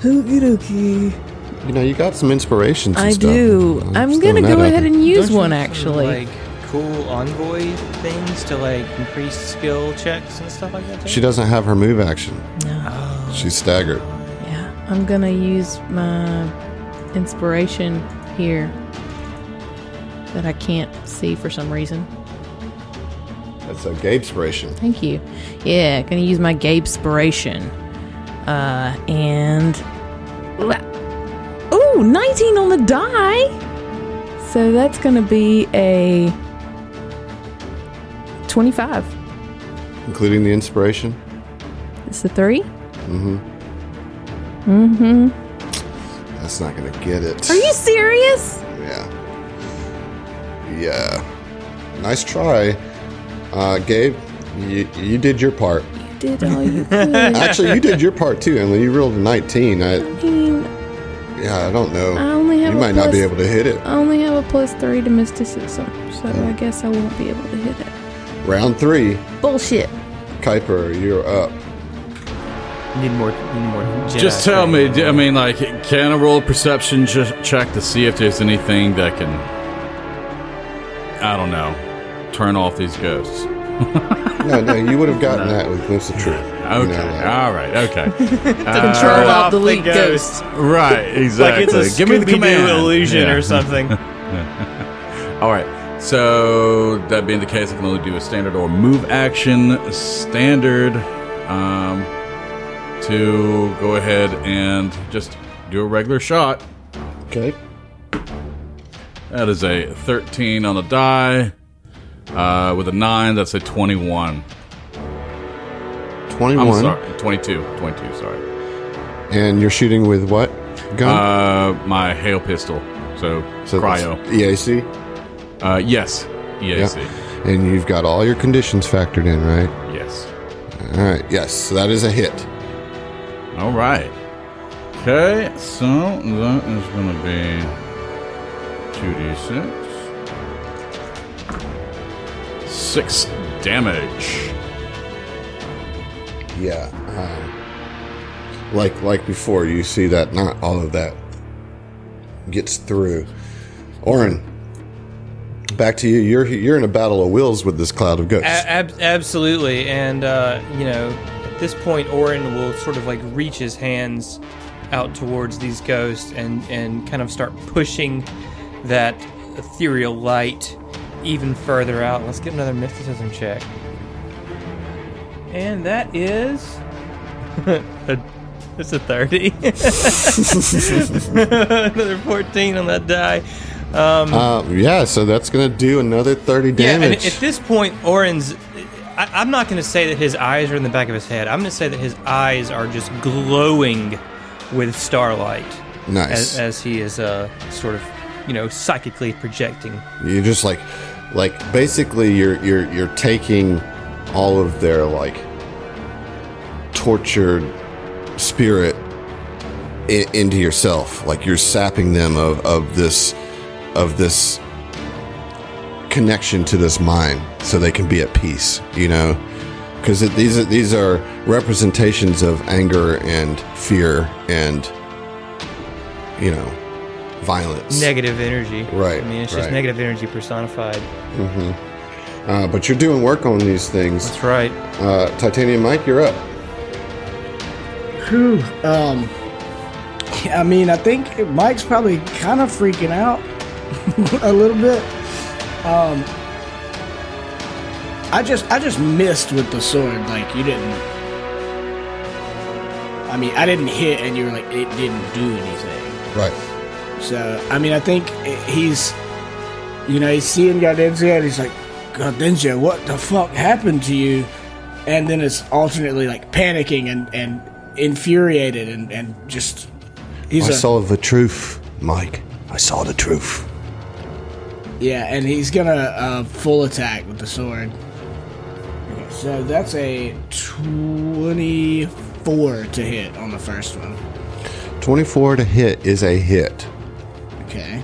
Okie dokie. You know, you got some inspirations. And I stuff. do. I'm I'm gonna go ahead and use Don't one do, actually. Like cool envoy things to like increase skill checks and stuff like that. Too? She doesn't have her move action. no. She's staggered. Yeah, I'm gonna use my inspiration here that I can't see for some reason. That's a gay inspiration. Thank you. Yeah, gonna use my Gabe inspiration. Uh, and ooh, 19 on the die. So that's gonna be a 25. Including the inspiration. It's a three. Mm-hmm. Mm-hmm. That's not to get it. Are you serious? Yeah. Yeah. Nice try. Uh, Gabe, you, you did your part. You did all you could. Actually, you did your part too, Emily. You rolled a 19. I, I mean, yeah, I don't know. I only have you a might not be able to hit it. I only have a plus three to mysticism, so I guess I won't be able to hit it. Round three, Bullshit. Kuiper, you're up. need more. Need more. Jedi Just tell me, I mean, like, can I roll a perception ch- check to see if there's anything that can, I don't know, turn off these ghosts? No, no, you would have gotten that with Glimpse of Truth. You Okay, know, all right, okay. Control off of the the ghost. ghost. right, exactly. Like it's a Give me the command. illusion Yeah. or something. All right. So that being the case, I can only do a standard or move action standard um, to go ahead and just do a regular shot. Okay. That is a 13 on the die. Uh, with a 9, that's a 21. 21. I'm sorry, 22. 22, sorry. And you're shooting with what gun? Uh, my hail pistol. So, that's cryo. EAC. Uh, yes. EAC. And you've got all your conditions factored in, right? Yes. All right. Yes. So that is a hit. All right. Okay, so that is going to be 2d6. 6 damage. Yeah. Um, like like before, you see that not all of that gets through. Oren, back to you. You're you're in a battle of wills with this cloud of ghosts. A- ab- absolutely, and uh, you know, at this point, Orin will sort of like reach his hands out towards these ghosts and and kind of start pushing that ethereal light even further out. Let's get another mysticism check. And that is. a, it's a 30. another 14 on that die. Uh, yeah, so that's going to do another 30 damage. Yeah, and damage. at this point, Oren's. I, I'm not going to say that his eyes are in the back of his head. I'm going to say that his eyes are just glowing with starlight nice. as, as he is uh, sort of, you know, psychically projecting. You're just like, like basically, you're you're you're taking all of their like tortured spirit I- into yourself. Like you're sapping them of of this of this connection to this mind, so they can be at peace. You know, because these are these are representations of anger and fear and you know violence. Negative energy. Right, I mean, it's just right. negative energy personified. Uh, but you're doing work on these things. That's right. Uh, Titanium Mike, you're up. Whew. Um, I mean, I think Mike's probably kind of freaking out a little bit. Um, I just, I just missed with the sword. Like you didn't. I mean, I didn't hit, and you were like, it didn't do anything. Right. So, I mean, I think he's, you know, he's seeing Gardenzio and he's like, Gardenzio, what the fuck happened to you? And then it's alternately like panicking and, and infuriated and, and just, he's I a, saw the truth, Mike. I saw the truth. yeah, and he's gonna uh, full attack with the sword. Okay, so that's a 24 to hit on the first one. 24 to hit is a hit. Okay.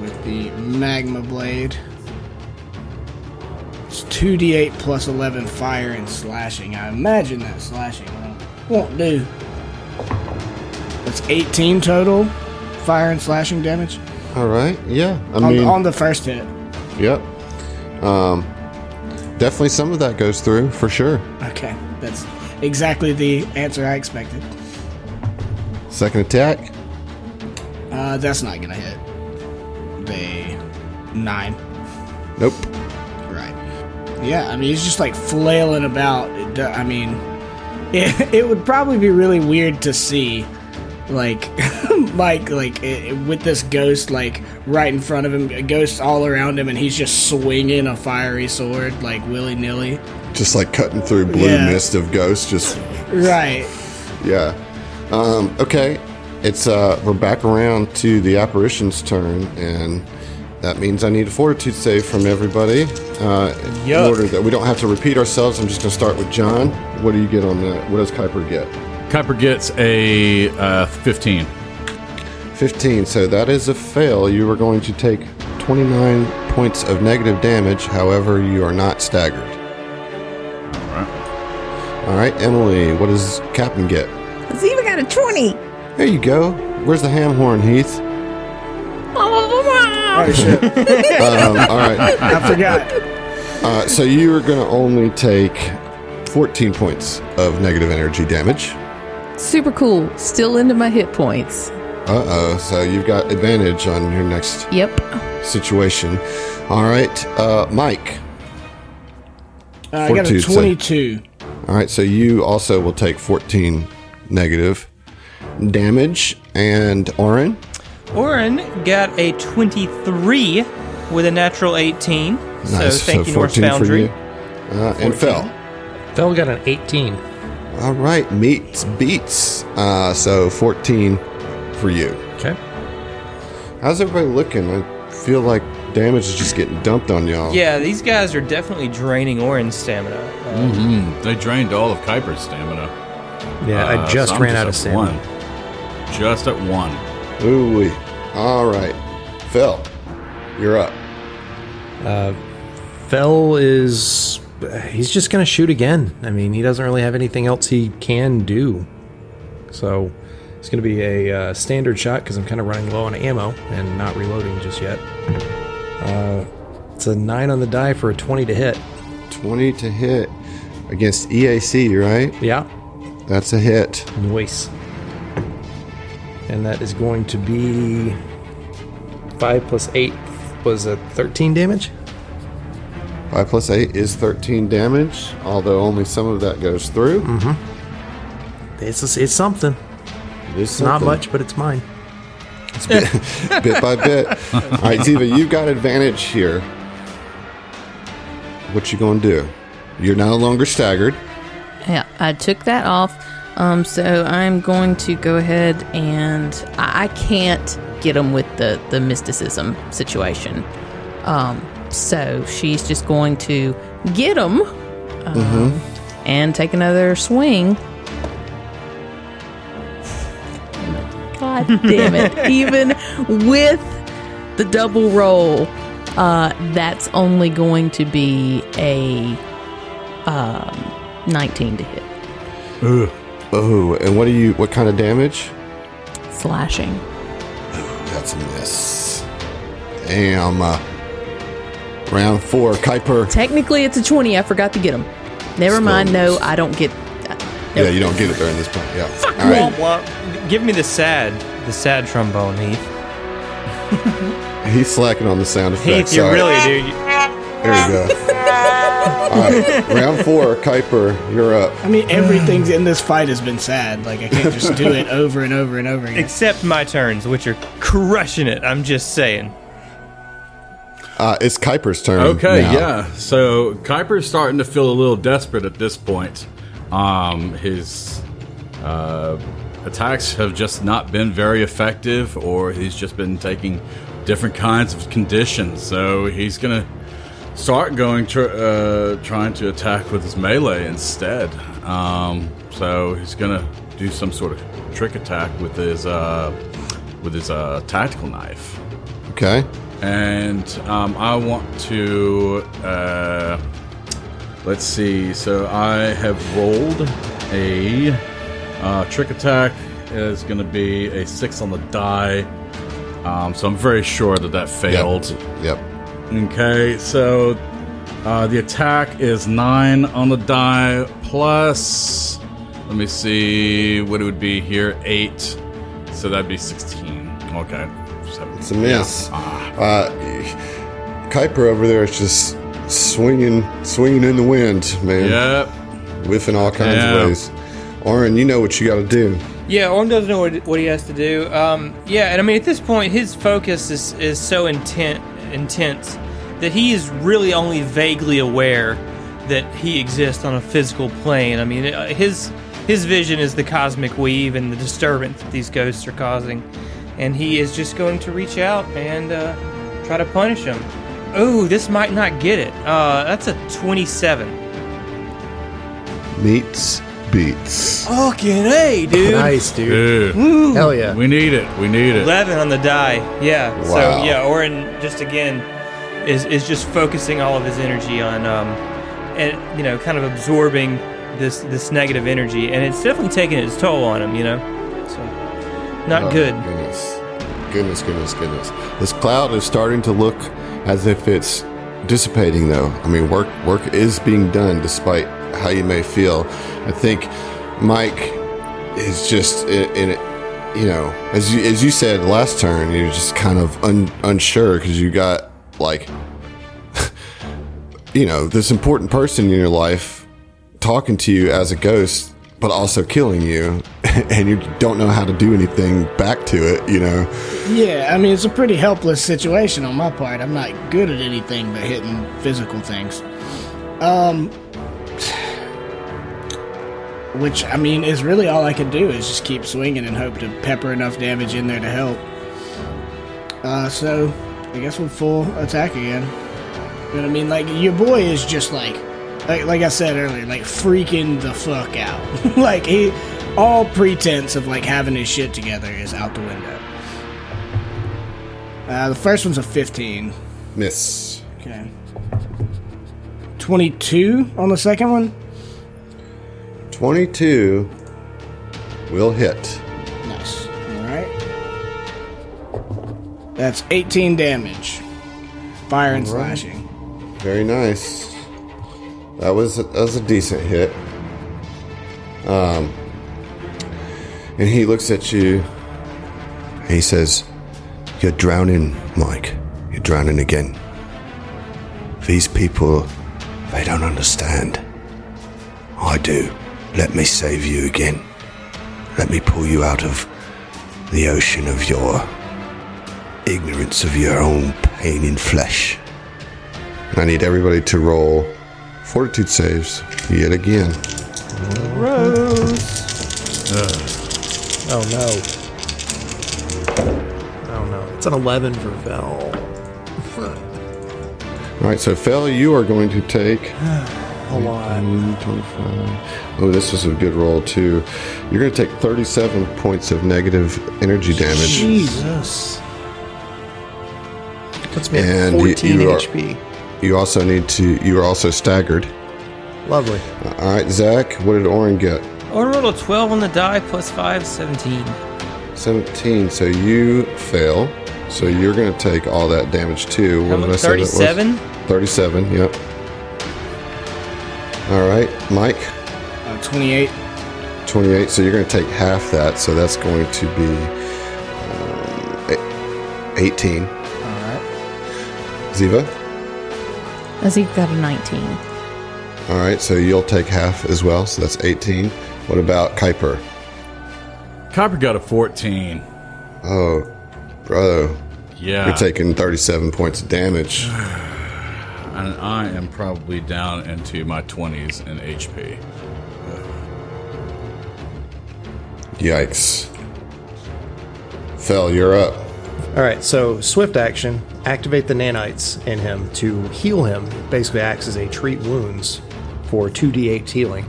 With the magma blade. It's 2d8 plus 11 fire and slashing. I imagine that slashing won't, won't do. That's 18 total fire and slashing damage All right. Yeah. I on, mean, on the first hit. yep. Um, definitely some of that goes through for sure. Okay, that's exactly the answer I expected. Second attack. Uh, that's not gonna hit. The nine. Nope. Right. Yeah, I mean, he's just like flailing about. I mean, it, it would probably be really weird to see, like, Mike, like, i with this ghost, like, right in front of him, ghosts all around him, and he's just swinging a fiery sword, like, willy nilly. Just like cutting through blue Yeah. mist of ghosts. Just Right. yeah. Um, okay. It's uh, we're back around to the apparition's turn, and that means I need a fortitude save from everybody. Uh, in Yuck. order that we don't have to repeat ourselves, I'm just going to start with John. What do you get on that? What does Kuiper get? Kuiper gets a uh, 15. 15. So that is a fail. You are going to take 29 points of negative damage. However, you are not staggered. All right, Emily. What does Captain get? Let's see if I got a 20. There you go. Where's the ham horn, Heath? Oh, shit. Um, all right. I forgot. Uh, so you are going to only take 14 points of negative energy damage. Super cool. Still into my hit points. Uh oh. So you've got advantage on your next Yep. situation. All right, uh, Mike. Uh, I got a Fortitude save. 22. All right, so you also will take 14 negative damage. And Oren, Oren got a 23 with a natural 18. nice. So thank you, North Foundry. Uh, and Fell. Phil got an 18. All right, meets beats. Uh, so 14 for you. Okay. How's everybody looking? I feel like damage is just getting dumped on y'all. Yeah, these guys are definitely draining Oren's stamina. Uh, Mm, they drained all of Kuiper's stamina. Yeah, Uh, I just so I'm ran out of at stamina. One. Just at one. Ooh wee. All right, Phil, you're up. Fell is. He's just going to shoot again. I mean, he doesn't really have anything else he can do. So it's going to be a uh, standard shot because I'm kind of running low on ammo and not reloading just yet. Uh, it's a 9 on the die for a 20 to hit. 20 to hit against EAC, right? Yeah. That's a hit. Nice. And that is going to be 5 plus 8 was a 13 damage. 5 plus 8 is 13 damage, although only some of that goes through. Mm-hmm. It's, it's something. It is Not much, but it's mine. bit by bit. All right, Ziva, you've got advantage here. What you gonna do? You're no longer staggered. Yeah, I took that off. Um, so I'm going to go ahead and I, I can't get him with the the mysticism situation. Um, so she's just going to get him um, and take another swing. God damn it! Even with the double roll, uh, that's only going to be a um, 19 to hit. Oh, and what do you? What kind of damage? Slashing. That's a miss. Damn. Uh, round four, Kuiper. Technically, it's a 20. I forgot to get him. Never mind. No, I don't get. Yeah, you don't get it during this point. Yeah. All right. Well, give me the sad, the sad trombone, Heath. He's slacking on the sound effects. Heath, you Sorry. really do. You- There you go. All right. Round four, Kuiper, you're up. I mean, everything's in this fight has been sad. Like I can't just do it over and over and over again. Except my turns, which are crushing it. I'm just saying. Uh, it's Kuiper's turn. Okay, now. yeah. So Kuiper's starting to feel a little desperate at this point. Um, his uh, attacks have just not been very effective, or he's just been taking different kinds of conditions. So he's gonna start going tr- uh, trying to attack with his melee instead. Um, so he's gonna do some sort of trick attack with his uh, with his uh, tactical knife Okay. and um, I want to. Uh, let's see. So I have rolled a uh, trick attack. Is going to be a six on the die. Um, so I'm very sure that that failed. Yep. Okay, so uh, the attack is nine on the die plus. Let me see what it would be here. Eight. So that'd be sixteen. Okay. Seven. It's a miss. Uh, Kuiper over there is just swinging, swinging in the wind, man. Yep. Whiffing all kinds Yeah. of ways. Oren, you know what you got to do. Yeah, Oren doesn't know what, what he has to do. Um, yeah, and I mean at this point, his focus is, is so intent intense that he is really only vaguely aware that he exists on a physical plane. I mean, uh, his his vision is the cosmic weave and the disturbance that these ghosts are causing, and he is just going to reach out and uh, try to punish them. Oh, this might not get it. Uh, that's a twenty-seven. Meets beats. Fucking a, dude. Nice, dude. Dude, Hell yeah. we need it. We need it. 11 on the die. Yeah. Wow. So yeah, Orin just again is is just focusing all of his energy on um and you know kind of absorbing this this negative energy and it's definitely taking its toll on him, you know. So not Oh, good. Goodness. Goodness, goodness, goodness. This cloud is starting to look as if it's dissipating though. I mean work work is being done despite how you may feel. I think Mike is just in, it you know, as you as you said last turn, you're just kind of un, unsure because you got like you know, this important person in your life talking to you as a ghost but also killing you and you don't know how to do anything back to it, you know. Yeah, I mean it's a pretty helpless situation on my part. I'm not good at anything but hitting physical things. Um which I mean is really all I can do is just keep swinging and hope to pepper enough damage in there to help. Uh so I guess we'll full attack again. You know what I mean? Like your boy is just like like, like I said earlier, like freaking the fuck out. like he all pretense of like having his shit together is out the window. Uh, the first one's a 15. Miss. Okay. 22 on the second one? 22 will hit. Nice. Alright. That's 18 damage. Fire and Alright. slashing. Very nice. That was a, that was a decent hit. Um, and he looks at you. He says, You're drowning, Mike. You're drowning again. These people, they don't understand. I do. Let me save you again. Let me pull you out of the ocean of your ignorance of your own pain in flesh. I need everybody to roll fortitude saves yet again. Uh. Oh no. Oh no. It's an 11 for Fell. All right, so Fel, you are going to take A lot. 25. Oh, this was a good roll too. You're going to take 37 points of negative energy damage. Jesus. Puts me And you- 14 you are- HP. You also need to. You are also staggered. Lovely. All right, Zach. What did Oren get? Or roll a 12 on the die plus 5, 17. 17. So you fail. So you're going to take all that damage too. What did I much? say that 37? 37. Yep. All right, Mike. Uh, 28. 28. So you're going to take half that. So that's going to be um, 18. All right. Ziva. Azif got a 19. All right, so you'll take half as well. So that's 18. What about Kuiper? Copper got a 14. Oh, brother. Yeah. You're taking 37 points of damage. and I am probably down into my 20s in HP. Yikes. Fel, you're up. All right, so swift action, activate the nanites in him to heal him. Basically acts as a treat wounds for 2d8 healing.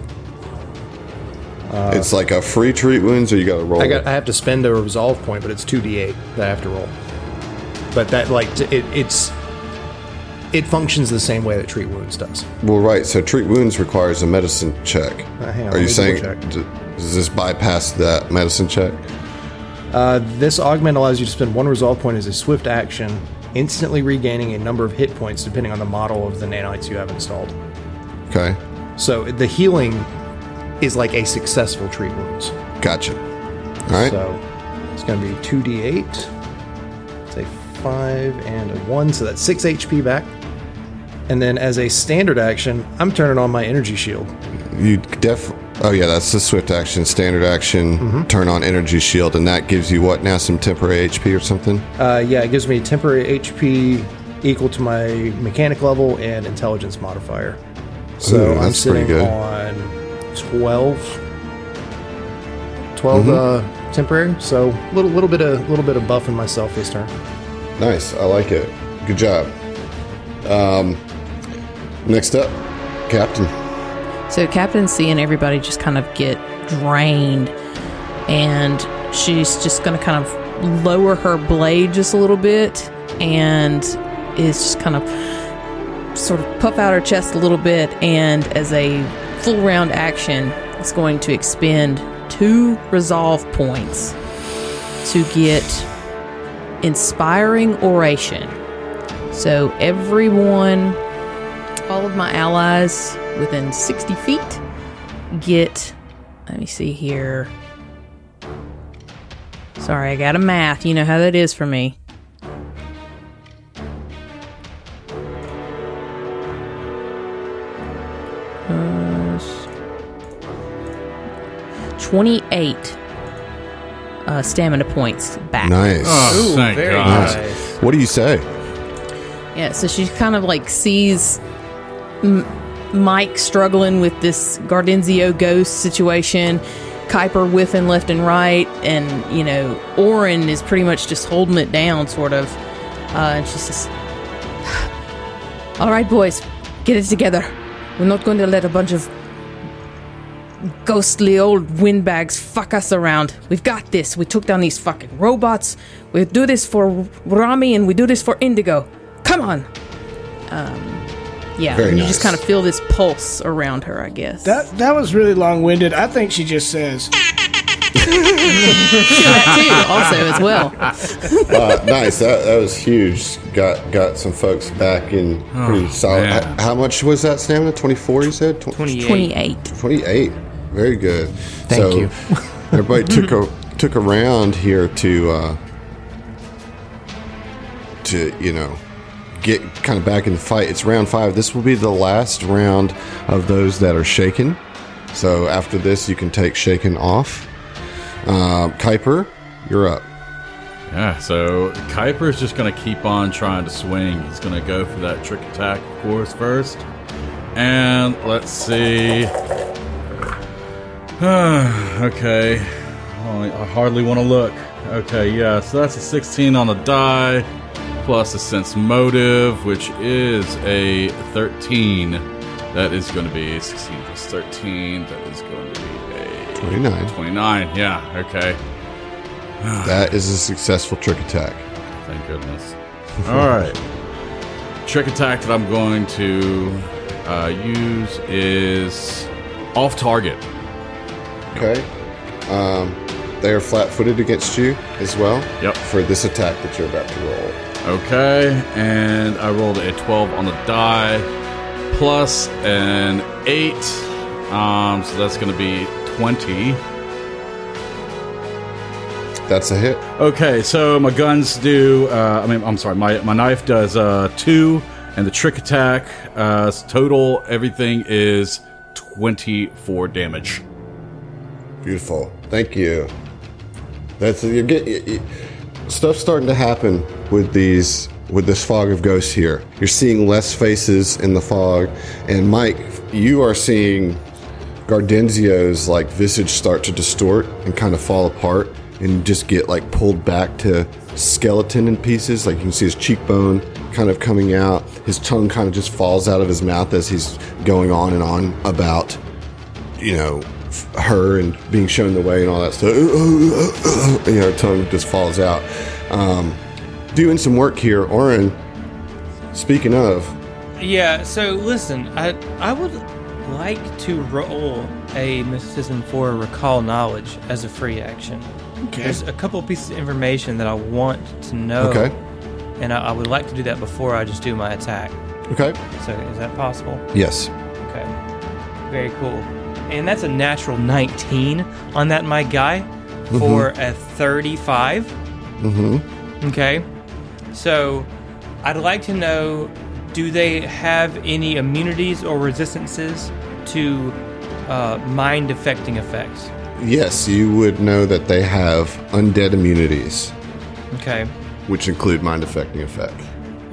it's like a free treat wounds, or you got to roll. I got I have to spend a resolve point, but it's 2d8 that I have to roll. But that like it, it's it functions the same way that treat wounds does. well, right. So treat wounds requires a medicine check. Uh, hang on, Are you saying d- does this bypass that medicine check? Uh, this augment allows you to spend one resolve point as a swift action, instantly regaining a number of hit points depending on the model of the nanites you have installed. Okay, So the healing is like a successful treat wounds. gotcha. All right. So it's going to be 2d8. It's a 5 and a 1, so that's 6 HP back. And then as a standard action, I'm turning on my energy shield. You def. Oh yeah, that's the swift action, standard action. Mm-hmm. Turn on energy shield, and that gives you what now? Some temporary HP or something? Uh, yeah, it gives me temporary HP equal to my mechanic level and intelligence modifier. So Ooh, I'm sitting good. on 12. 12 Mm-hmm. uh, temporary, so a little little bit of little bit of buffing myself this turn. Nice. I like it. Good job. Um, next up, Captain. So Captain's seeing everybody just kind of get drained, and she's just going to kind of lower her blade just a little bit, and is just kind of sort of puff out her chest a little bit, and as a full round action, it's going to expend two resolve points to get inspiring oration. So everyone all of my allies within 60 feet get let me see here sorry i got a math you know how that is for me Uh, Plus 28 uh, stamina points back Nice. Oh, thank very God. nice. What do you say? Yeah, so she kind of like sees M- Mike struggling with this Gardenzio ghost situation, Kuiper whiffing left and right, and you know Oren is pretty much just holding it down, sort of. Uh, and she says, "All right, boys, get it together. We're not going to let a bunch of ghostly old windbags fuck us around. We've got this. We took down these fucking robots. We do this for Rami and we do this for Indigo. Come on. Um, yeah, Very and you nice. just kind of feel this pulse around her, I guess. That that was really long winded. I think she just says, that too, also as well. Uh, nice. That, that was huge. Got got some folks back in pretty solid. man. H- How much was that stamina? Twenty four. You said Tw- 28. Twenty-eight. 28. Very good. Thank you. everybody took a took a round here to uh, to, you know, get kind of back in the fight. It's round five. This will be the last round of those that are shaken. So after this, you can take shaken off. Uh, Kuiper, you're up. Yeah, so Kuiper's just going to keep on trying to swing. He's going to go for that trick attack, of course, first. And let's see. okay. Oh, I hardly want to look. Okay, yeah, so that's a 16 on the die, plus a sense motive, which is a 13. That is going to be 16 plus 13. That is going to be a 29. 29. Yeah, okay. That is a successful trick attack. Thank goodness. All right. Trick attack that I'm going to uh, use is off target. Okay. Um, they are flat footed against you as well. Yep. For this attack that you're about to roll. Okay, and I rolled a 12 on the die, plus an 8. Um, so that's going to be 20. That's a hit. Okay, so my guns do. Uh, I mean, I'm sorry, my my knife does uh, two, and the trick attack uh, total everything is 24 damage. Beautiful. Thank you. That's you get you, you- stuff's starting to happen with these with this fog of ghosts here. You're seeing less faces in the fog, and Mike, you are seeing Gardenzio's like visage start to distort and kind of fall apart, and just get like pulled back to skeleton in pieces. Like you can see his cheekbone kind of coming out. His tongue kind of just falls out of his mouth as he's going on and on about you know, her and being shown the way and all that stuff. you know, tongue just falls out. Um, doing some work here, Oren. Speaking of, Yeah, so listen, I I would like to roll a mysticism for recall knowledge as a free action. Okay. There's a couple pieces of information that I want to know. Okay. And I, I would like to do that before I just do my attack. okay, So is that possible? yes, Okay. Very cool. And that's a natural 19 on that, my guy, for a 35. Mm-hmm. Okay. So I'd like to know do they have any immunities or resistances to uh, mind affecting effects? yes, you would know that they have undead immunities, Okay. which include mind affecting effect.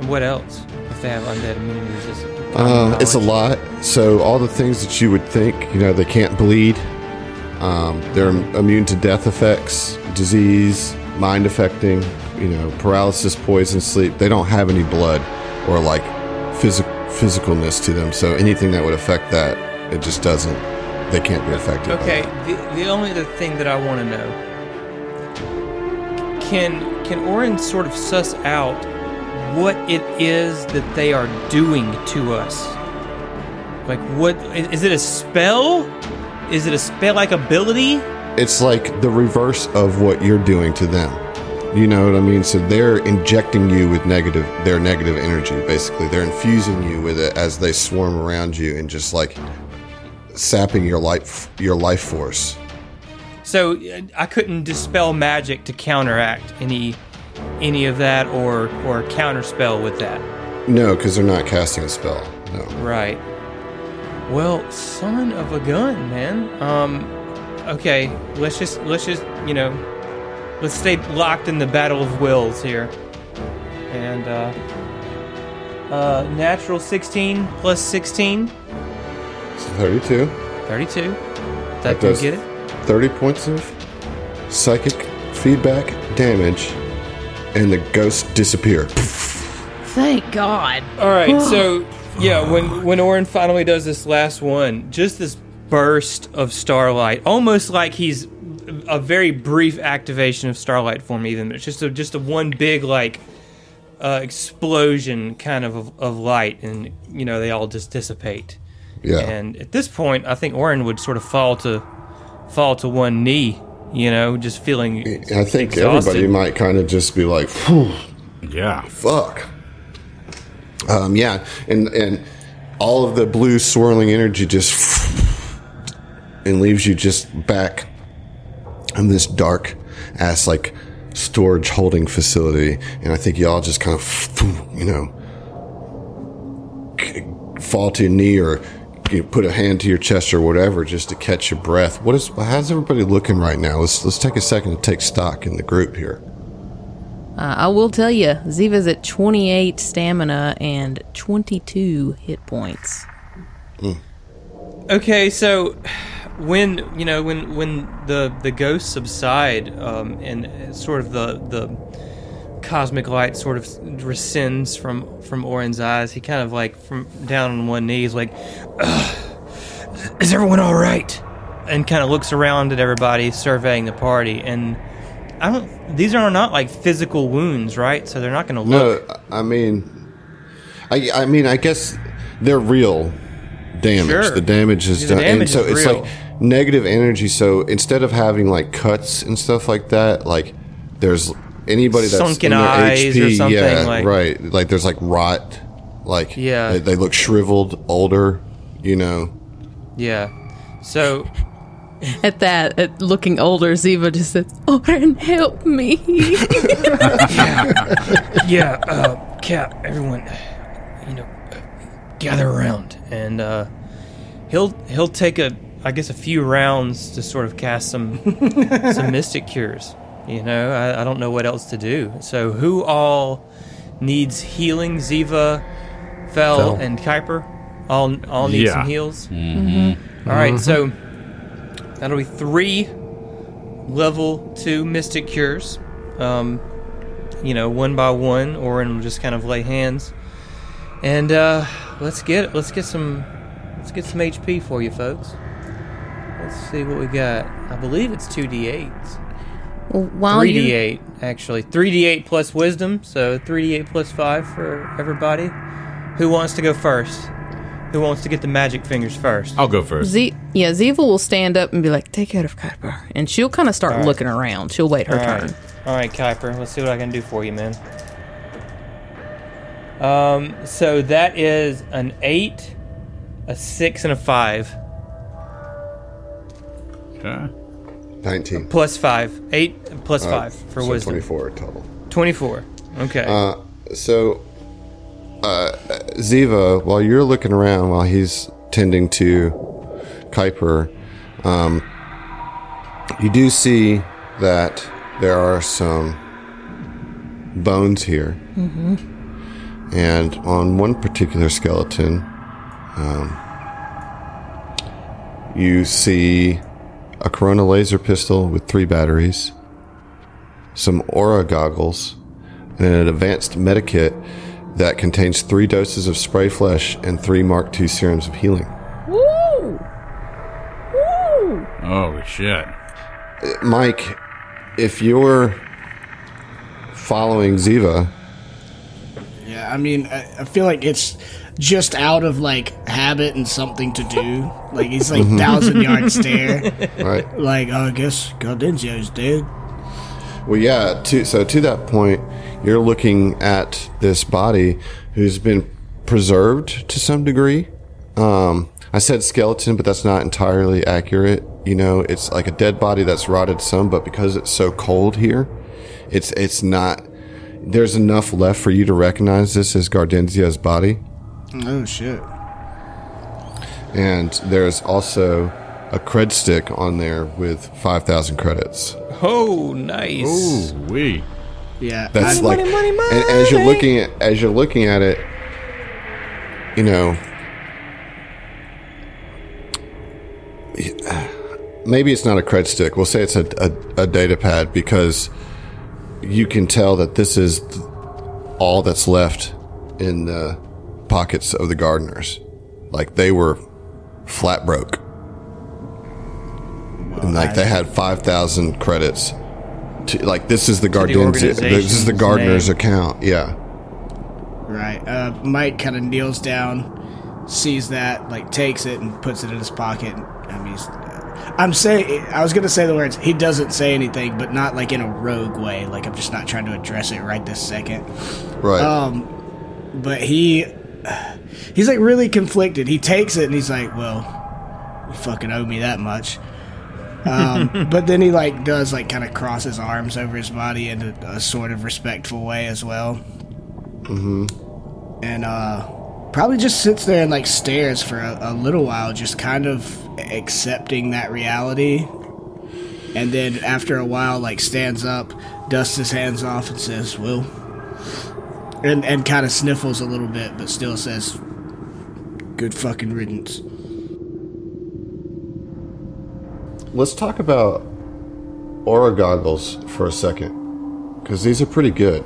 And what else if they have undead immunity resistance? Uh, it's a lot. So all the things that you would think, you know, they can't bleed. Um, they're immune to death effects, disease, mind affecting, you know, paralysis, poison, sleep. They don't have any blood or like physic- physicalness to them. So anything that would affect that, it just doesn't. They can't be affected. Okay, the, the only other thing that I want to know can can Orin sort of suss out what it is that they are doing to us? Like, what is, is it a spell? Is it a spell like ability? It's like the reverse of what you're doing to them. You know what I mean? So they're injecting you with negative, their negative energy. Basically, they're infusing you with it as they swarm around you and just like sapping your life, your life force. So uh, I couldn't dispel magic to counteract any any of that or or counterspell with that. No, because they're not casting a spell. No. Right. Well, son of a gun, man. Um, okay, let's just let's just you know, let's stay locked in the battle of wills here. And uh, uh, natural 16 plus 16, So 32. 32. That, That does get it. 30 points of psychic feedback damage, and the ghosts disappear. Thank God. All right, so yeah, when when Orin finally does this last one, just this burst of starlight, almost like he's a very brief activation of starlight for me. Even it's just a just a one big like uh, explosion kind of, of of light, and you know they all just dissipate. Yeah. And at this point, I think Orin would sort of fall to fall to one knee, you know, just feeling. I think exhausted. everybody might kind of just be like, Phew, Yeah. fuck. Um, yeah, and and all of the blue swirling energy just and leaves you just back in this dark ass like storage holding facility, and I think y'all just kind of, you know, fall to your knee or you know, put a hand to your chest or whatever just to catch your breath. What is? How's everybody looking right now? Let's let's take a second to take stock in the group here. Uh, I will tell you, Ziva's at 28 stamina and 22 hit points. Okay, so when you know when when the the ghosts subside um, and sort of the the cosmic light sort of rescinds from from Oren's eyes, he kind of like from down on one knee, he's like, "Ugh, "Is everyone all right?" And kind of looks around at everybody, surveying the party, and I don't. These are not like physical wounds, right? So they're not going to look. No, I mean, I I mean, I guess they're real damage. Sure. The damage is The done, damage and so is it's real. like negative energy. So instead of having like cuts and stuff like that, like there's anybody that's Sunken in their eyes or HP, something, yeah, like- right. Like there's like rot, like Yeah. they, they look shriveled, older, you know. Yeah. So At that, at looking older, Ziva just says, Oren, help me. yeah, uh, Cap, everyone, you know, uh, gather around, and uh, he'll he'll take a, I guess, a few rounds to sort of cast some some mystic cures. You know, I, I don't know what else to do. So, who all needs healing? Ziva, Fell, Fell. and Kuiper all all need Yeah. some heals. All right, so that'll be three level two mystic cures. Um, you know, one by one, or will just kind of lay hands. And uh, let's get let's get some let's get some HP for you folks. Let's see what we got. I believe it's two d8s. Well, While 3d8, actually. Three d8 plus wisdom, so three d8 plus five for everybody. Who wants to go first? Who wants to get the magic fingers first? I'll go first. Z- yeah, Ziva will stand up and be like, "Take care of Kuiper," and she'll kind of start looking around. She'll wait her All turn. right. All right, Kuiper. Let's see what I can do for you, man. Um, so that is an eight, a six, and a five. Okay. Nineteen. Plus five. Eight plus Uh, five for so wisdom. Twenty-four total. 24. Okay. Uh, so, uh, Ziva, while you're looking around, while he's tending to Kuiper, um, you do see that there are some bones here. And on one particular skeleton, um, you see a Corona laser pistol with three batteries, some aura goggles, and an advanced medikit that contains three doses of spray flesh and three Mark II serums of healing. Woo! Woo! Holy shit. Mike, if you're following Ziva, Yeah, I mean, I, I feel like it's just out of like habit and something to do. Like he's like thousand yard stare. right? Like oh, I guess Gardenzio's dead. Well, yeah. To, so to that point, you're looking at this body who's been preserved to some degree. Um, I said skeleton, but that's not entirely accurate. You know, it's like a dead body that's rotted some, but because it's so cold here, it's it's not. There's enough left for you to recognize this as Gardenzio's body, Oh shit. and there's also a cred stick on there with five thousand credits. oh, nice. Ooh, we. Yeah, That's I- like, and as you're looking at as you're looking at it, you know, maybe it's not a cred stick. We'll say it's a, a, a data pad because you can tell that this is th- all that's left in the pockets of the gardeners. Like they were flat broke. And like they had 5,000 credits. To, like this is the Gardenzio, this is the gardener's name. account. Yeah. Right. Uh, Mike kind of kneels down, sees that, like takes it and puts it in his pocket. I mean, I'm saying I was gonna say the words. He doesn't say anything, but not like in a rogue way. Like I'm just not trying to address it right this second. Right. Um, but he, he's like really conflicted. He takes it and he's like, "Well, you fucking owe me that much." Um, but then he like does like kind of cross his arms over his body in a, a sort of respectful way as well. Mm-hmm. And uh, probably just sits there and like stares for a, a little while, just kind of accepting that reality. And then after a while, like stands up, dusts his hands off, and says, "Well," and and kind of sniffles a little bit, but still says, "Good fucking riddance." Let's talk about aura goggles for a second, because these are pretty good.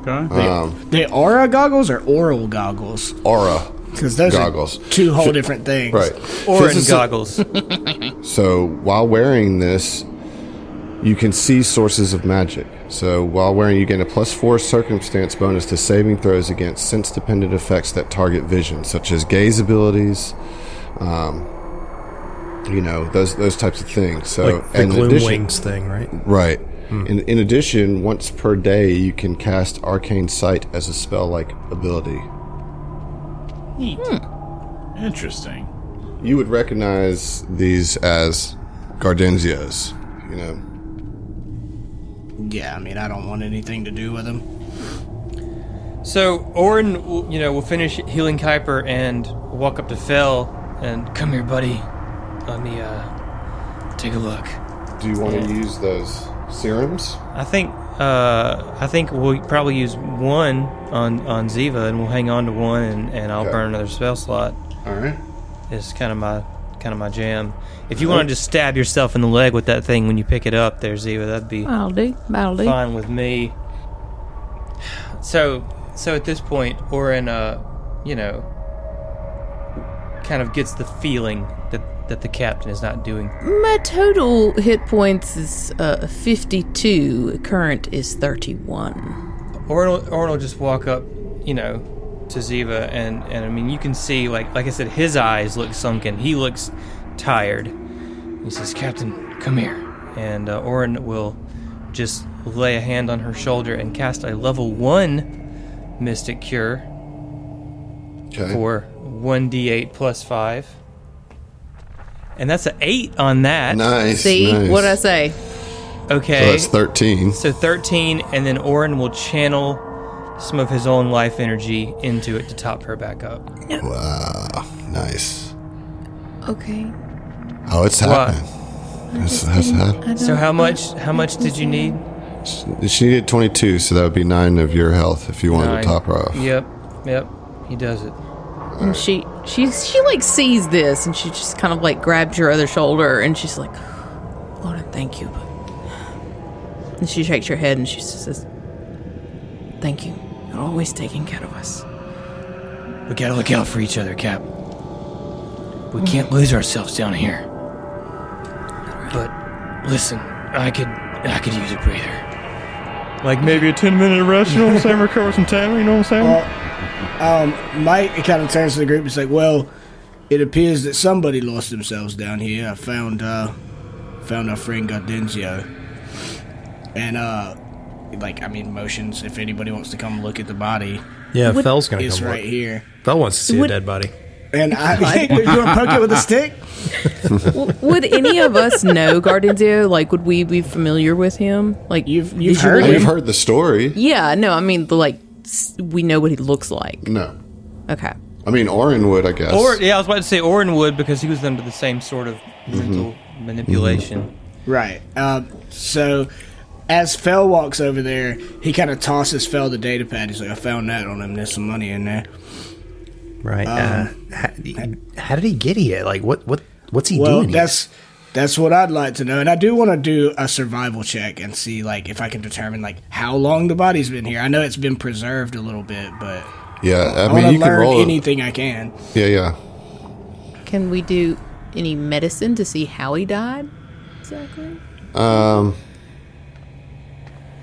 Okay. Um, they aura goggles or oral goggles? Aura Because those goggles. are two whole different things. Right. Oren This goggles. So while wearing this, you can see sources of magic. So while wearing, you gain a plus four circumstance bonus to saving throws against sense dependent effects that target vision, such as gaze abilities, um, you know, those those types of things. So Like the in gloom addition- wings thing, right? Right. In, in addition, once per day, you can cast Arcane Sight as a spell like ability. Neat. Interesting. You would recognize these as Gardenzio's, you know. Yeah, I mean, I don't want anything to do with them. So Oren, you know, will finish healing Kuiper and walk up to Phil and come here, buddy. Let me uh take a look. Do you want to use those serums? I think uh I think we'll probably use one on on Ziva and we'll hang on to one and, and I'll Okay. burn another spell slot. All right. It's kind of my kind of my jam. If you want to just stab yourself in the leg with that thing when you pick it up, there, Ziva, that'd be I'll do. I'll do. fine with me. So, so at this point, Oren, uh, you know, kind of gets the feeling that that the captain is not doing. My total hit points is uh, 52. Current is 31. Oren, will- Oren will just walk up, you know, to Ziva, and and I mean, you can see, like like I said, his eyes look sunken. He looks tired. He says, "Captain, come here," and uh, Oren will just lay a hand on her shoulder and cast a level one Mystic Cure. Okay. for 1d8 plus 5. And that's an 8 on that. Nice. See nice. what I say? Okay. So that's 13. So 13, and then Oren will channel some of his own life energy into it to top her back up. Wow. Nice. Okay. Oh, it's What? happening. That's, that's happening. So how much how much did you need? She needed 22, so that would be 9 of your health if you wanted Nine. to top her off. Yep. Yep. He does it. Uh, and she she she like sees this and she just kind of like grabs your other shoulder and she's like, Lord, I thank you. But and she shakes her head and she says, Thank you. You're always taking care of us. We gotta look out for each other, Cap. We can't lose ourselves down here. But listen, I could I could use a breather. Like maybe a ten minute rest, you know what I'm saying? Recover some time, you know what I'm saying? Well, Um, Mike kind of turns to the group. He's like, "Well, it appears that somebody lost themselves down here. I found uh, found our friend Gardenzio, and uh, like I mean, motions. If anybody wants to come look at the body, Yeah, Would- Fell's gonna it's come right look. here. Fell wants to see Would- a dead body. And I, you want to poke it with a stick? Would any of us know Gardenzio? Like, would we be familiar with him? Like, You've- you've visually? heard you've heard the story. Yeah, no, I mean, like, we know what he looks like. No. Okay. I mean, Oren would, I guess. Or yeah, I was about to say Oren would because he was under the same sort of mental manipulation. Right. Um, so as Fell walks over there, he kind of tosses Fell the data pad. He's like, "I found that on him. There's some money in there." Right. uh, how, how did he get here? Like, what? What? What's he Well, doing? here? that's that's what I'd like to know, and I do want to do a survival check and see like if I can determine like how long the body's been here. I know it's been preserved a little bit, but yeah, I, I, mean, want to you can roll. it. anything I can. Yeah, yeah. Can we do any medicine to see how he died? Exactly. Um,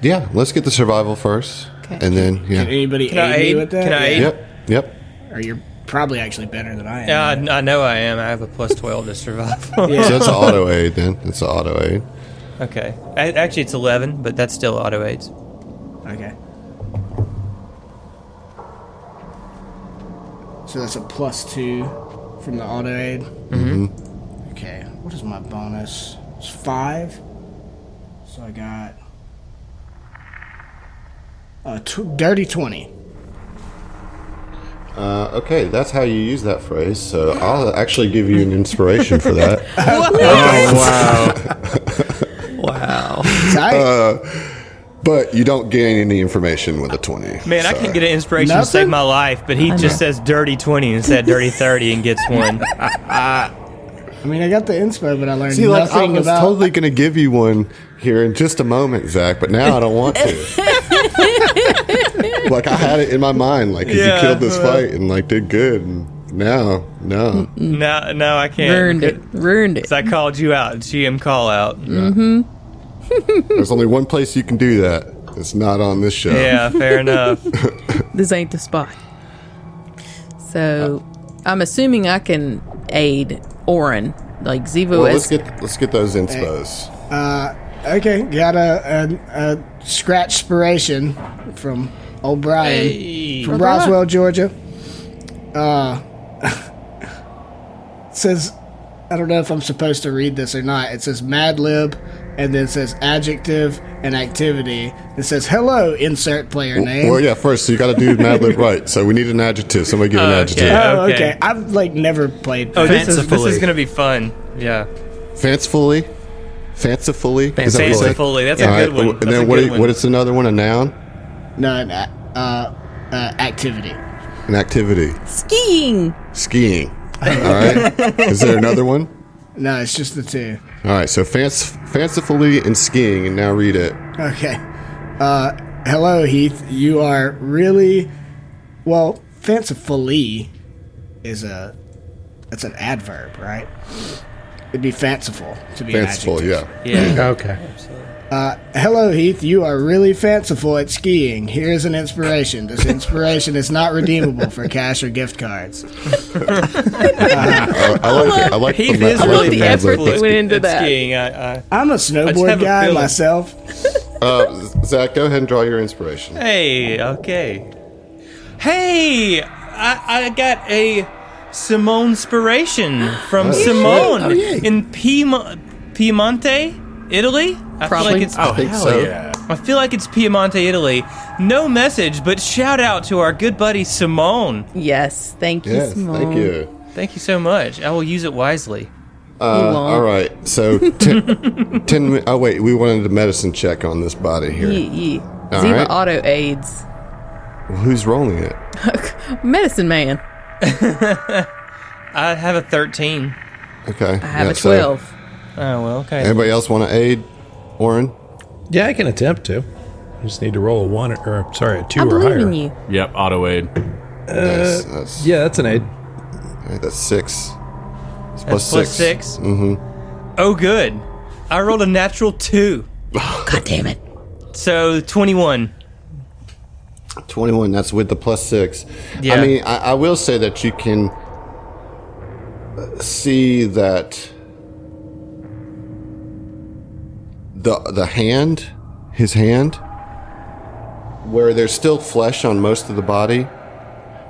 yeah, let's get the survival first. Okay. And then, yeah. Can anybody Can aid, I me with that? Can I aid? Yep, yep. Or you're probably actually better than I am. Yeah, I, I know I am. I have a plus twelve to survival. Yeah. So that's an auto aid then. It's an auto aid. okay. A- Actually, it's eleven, but that's still auto aids. Okay. So that's a plus two from the auto aid. Mm-hmm. Okay. What is my bonus? It's five. So I got a tw- dirty 20. Uh, okay, that's how you use that phrase. So I'll actually give you an inspiration for that. Uh, oh, wow. Tight. Uh, but you don't gain any information with a 20. Man, I so- can get an inspiration to save my life, but he just says dirty 20 instead of dirty 30 and gets one. I mean, I got the inspo, but I learned See, like, I was about. totally going to give you one here in just a moment, Zach, but now I don't want to. like, I had it in my mind, like, 'cause Yeah, you killed this uh, fight and, like, did good. And now, no. No, no, I can't. Ruined it. Ruined it. 'Cause I called you out. GM call out. There's only one place you can do that. It's not on this show. Yeah, fair enough. This ain't the spot. So, I'm assuming I can aid Oren. Like Ziva Well, is. let's get let's get those inspos. Okay, got a, a, a scratch spiration from O'Brien Hey. from Roswell, Georgia. Uh, says, I don't know if I'm supposed to read this or not. It says Mad Lib, and then says adjective and activity. It says hello, insert player name. Well, yeah, first, so you got to do Mad Lib right. So we need an adjective. Somebody give an Okay. adjective. Oh, Okay. okay. I've like never played. Oh, this is, this is going to be fun. Yeah. Fancifully? Fancifully? Is that what you said? Fancifully. That's a All right, good one. And That's then what, good i- one. what is another one? A noun? no, an, uh, uh, activity. An activity. skiing. Skiing. All right. Is there another one? No, it's just the two. All right. So fanc- fancifully and skiing, and now read it. Okay. Uh, hello, Heath. You are really well. Fancifully is a that's an adverb, right? It'd be fanciful to be Fanciful, an yeah. Yeah. Okay. Hello, Heath. You are really fanciful at skiing. Here's an inspiration. This inspiration is not redeemable for cash or gift cards. I, I like it. I like Heath the, is I like really the the Mad Lib. effort that went into at that. skiing. I, I, I'm a just snowboard have a guy feeling. myself. Uh, Zach, go ahead and draw your inspiration. Hey, okay. Hey, I, I got a Simone inspiration from Simone Oh, yay. in Piedmont, Piemonte, Italy. I Probably. feel like it's. I think so. I feel like it's Piemonte, Italy. No message, but shout out to our good buddy Simone. Yes. Thank you, Yes, Simone. thank you. Thank you so much. I will use it wisely. Uh, all right. So, ten, Oh, wait. We wanted a medicine check on this body here. Yee, yee. All Ziva right. auto aids. Who's rolling it? Medicine man. I have a 13. Okay. I have a 12. Oh, well, okay. anybody else want to aid, Oren? Yeah, I can attempt to. I just need to roll a one or sorry, a two I or believe higher. in you. Yep, auto aid. Nice. That's, Yeah, that's an aid. that's six. It's That's plus six. Mm-hmm. Oh, good. I rolled a natural two. God damn it. So 21. 21 that's with the plus six Yeah. i mean I, I will say that you can uh, see that the the hand his hand where there's still flesh on most of the body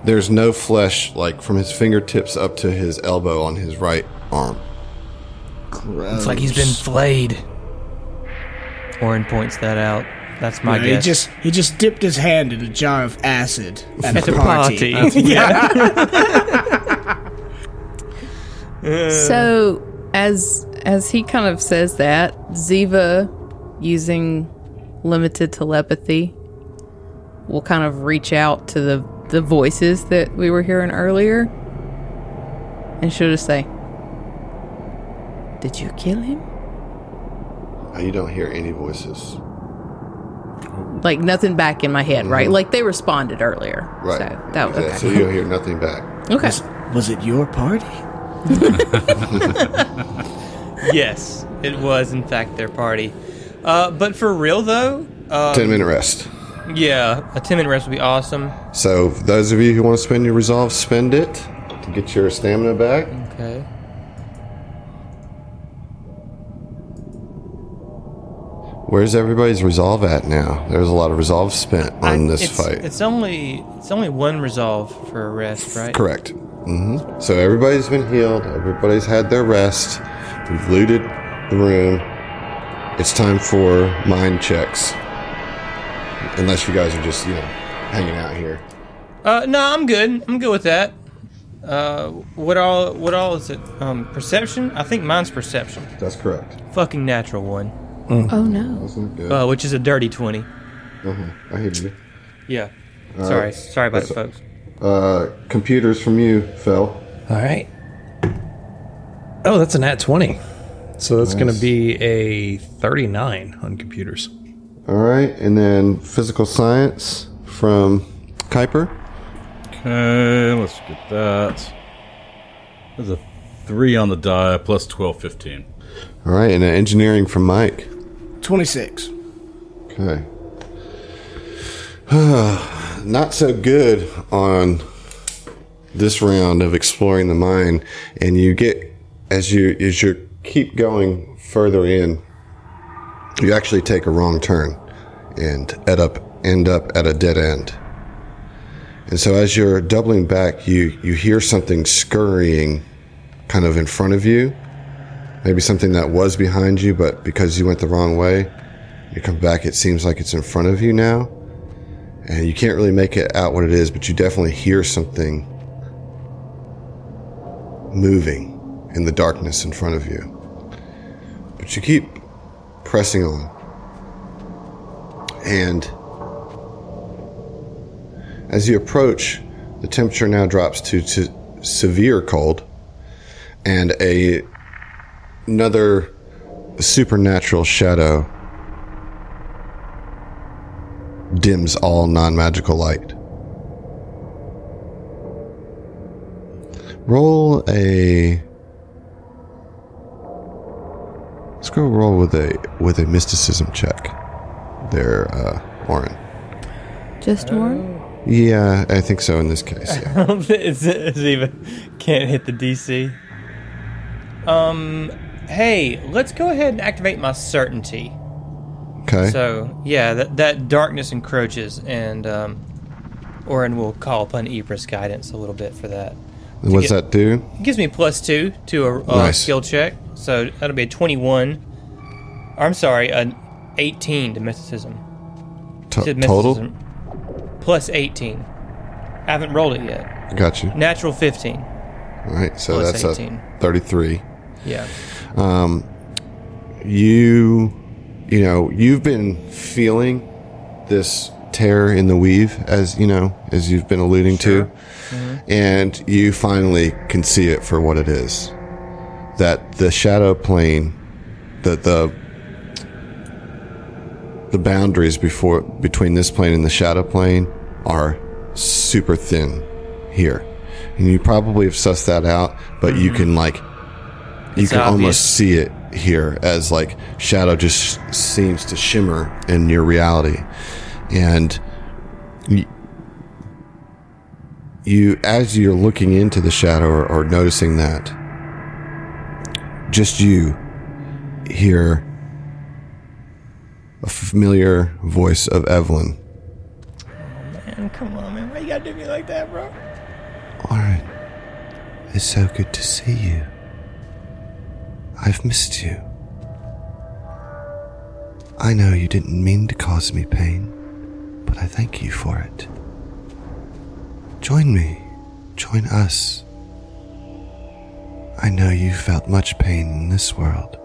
there's no flesh like from his fingertips up to his elbow on his right arm It's like he's been flayed. Oren points that out. That's my he guess. just he just dipped his hand in a jar of acid at, At a a party. party. yeah. So as as he kind of says that, Ziva using limited telepathy will kind of reach out to the the voices that we were hearing earlier. And she'll just say, Did you kill him? You don't hear any voices Like nothing back in my head, right? Like they responded earlier. right So that was Yeah, okay. so you'll hear nothing back okay. Was it your party? yes, it was in fact their party. Uh, but for real though, uh, 10 minute rest yeah, a 10 minute rest would be awesome. So, those of you who want to spend your resolve, spend it to get your stamina back. Okay. Where's everybody's resolve at now? There's a lot of resolve spent on I- this it's, fight. It's only it's only one resolve for a rest, right? Correct. hmm So everybody's been healed. Everybody's had their rest. We've looted the room. It's time for mind checks. Unless you guys are just, you know, hanging out here. Uh, no, I'm good. I'm good with that. Uh, what all? What all is it? Um, perception? I think mine's perception. That's correct. Fucking natural one. Oh no. That's not good. Uh, which is a dirty twenty. uh-huh. I hear you. Yeah. Sorry. right. Sorry about it, That's- folks. Uh, computers from you, Phil. All right. Oh, that's a nat 20. So that's going to be a 39 on computers. All right, and then physical science from Kuiper. Okay, let's get that. There's a three on the die, plus 12, 15. All right, and then engineering from Mike. 26. Okay. Not so good on this round of exploring the mine, and you get as you as you keep going further in, you actually take a wrong turn and end up end up at a dead end. And so as you're doubling back, you you hear something scurrying kind of in front of you. Maybe something that was behind you, but because you went the wrong way, you come back, it seems like it's in front of you now. And you can't really make it out what it is, but you definitely hear something moving in the darkness in front of you. But you keep pressing on. And as you approach, the temperature now drops to, to severe cold, and a another supernatural shadow dims all non-magical light. Roll a. Let's go roll with a with a mysticism check. There, uh, Warren. Just one? Yeah, I think so in this case. Yeah. it's, it's even can't hit the DC. Um, hey, let's go ahead and activate my certainty. Okay. So yeah, that that darkness encroaches, and um, Oren will call upon Ibris guidance a little bit for that. What's get- that do? It gives me plus two to a, a Nice. skill check, so that'll be a twenty-one. Or, I'm sorry, an eighteen to mysticism. To- Said total. Plus eighteen. I haven't rolled it yet. Got you. Natural fifteen. All right, so Plus that's 18. a thirty-three. Yeah. Um, you you know you've been feeling this tear in the weave as you know as you've been alluding to. Mm-hmm. And you finally can see it for what it is. That the shadow plane that the the boundaries before between this plane and the shadow plane are super thin here. And you probably have sussed that out but you mm-hmm. can like you It's can obvious. almost see it here as like shadow just seems to shimmer in your reality and y- you as you're looking into the shadow or, or noticing that just you hear a familiar voice of Evelyn. Oh man, come on, man. Why you gotta do me like that, bro? Warren, it's so good to see you. I've missed you. I know you didn't mean to cause me pain, but I thank you for it. Join me. Join us. I know you felt much pain in this world,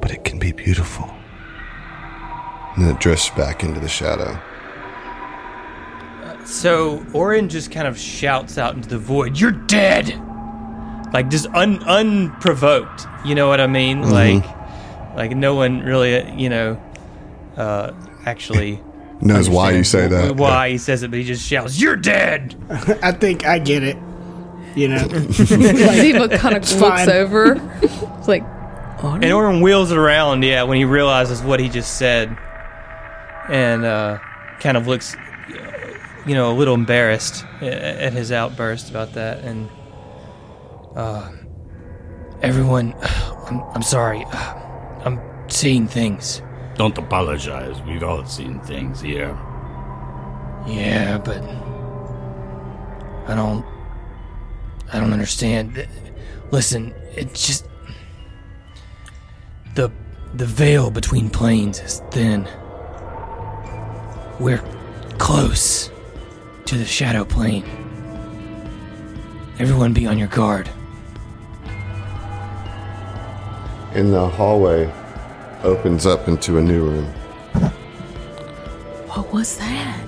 but it can be beautiful. And then it drifts back into the shadow. Uh, so Oren just kind of shouts out into the void, "You're dead!" Like just un unprovoked. You know what I mean? Like, like no one really, uh, you know, uh, actually Knows why you say that. Why he says it, but he just shouts, "You're dead!" I think I get it. You know, Ziva kind of looks fine. over. It's like, And Oren wheels it around, yeah, when he realizes what he just said, and uh, kind of looks, uh, you know, a little embarrassed at his outburst about that. And uh, everyone, I'm, I'm sorry, I'm seeing things. Don't apologize. We've all seen things here. Yeah, but I don't, I don't understand. Listen, it just. the the veil between planes is thin. We're close to the shadow plane. Everyone be on your guard. And the hallway opens up into a new room. What was that?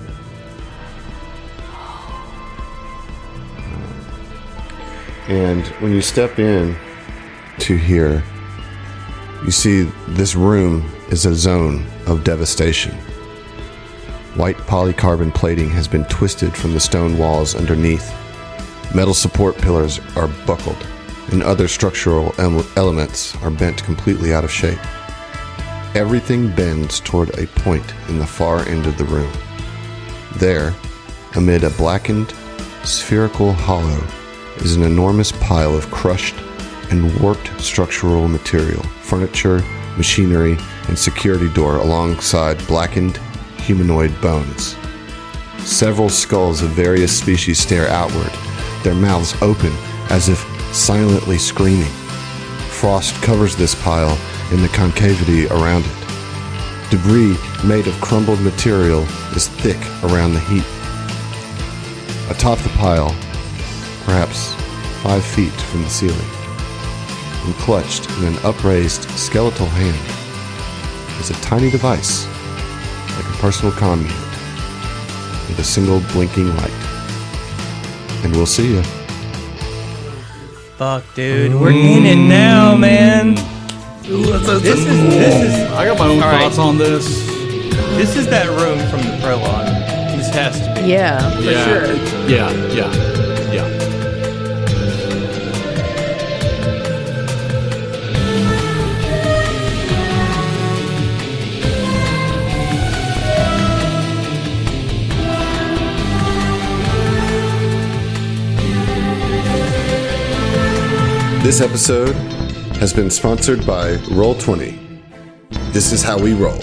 And when you step in to here, you see this room is a zone of devastation. White polycarbon plating has been twisted from the stone walls underneath. Metal support pillars are buckled, and other structural elements are bent completely out of shape. Everything bends toward a point in the far end of the room. There, amid a blackened, spherical hollow, is an enormous pile of crushed and warped structural material, furniture, machinery, and security door alongside blackened humanoid bones. Several skulls of various species stare outward, their mouths open as if silently screaming. Frost covers this pile in the concavity around it. Debris made of crumbled material is thick around the heap. Atop the pile, perhaps five feet from the ceiling, and clutched in an upraised skeletal hand, is a tiny device, like a personal comm unit, with a single blinking light. And we'll see you. Fuck, dude, we're in it now, man. This is this is I got my own All right. thoughts on this. this is that room from the prologue. This has to be. Yeah, for yeah, sure. yeah, yeah, yeah. This episode has been sponsored by Roll20. This is how we roll.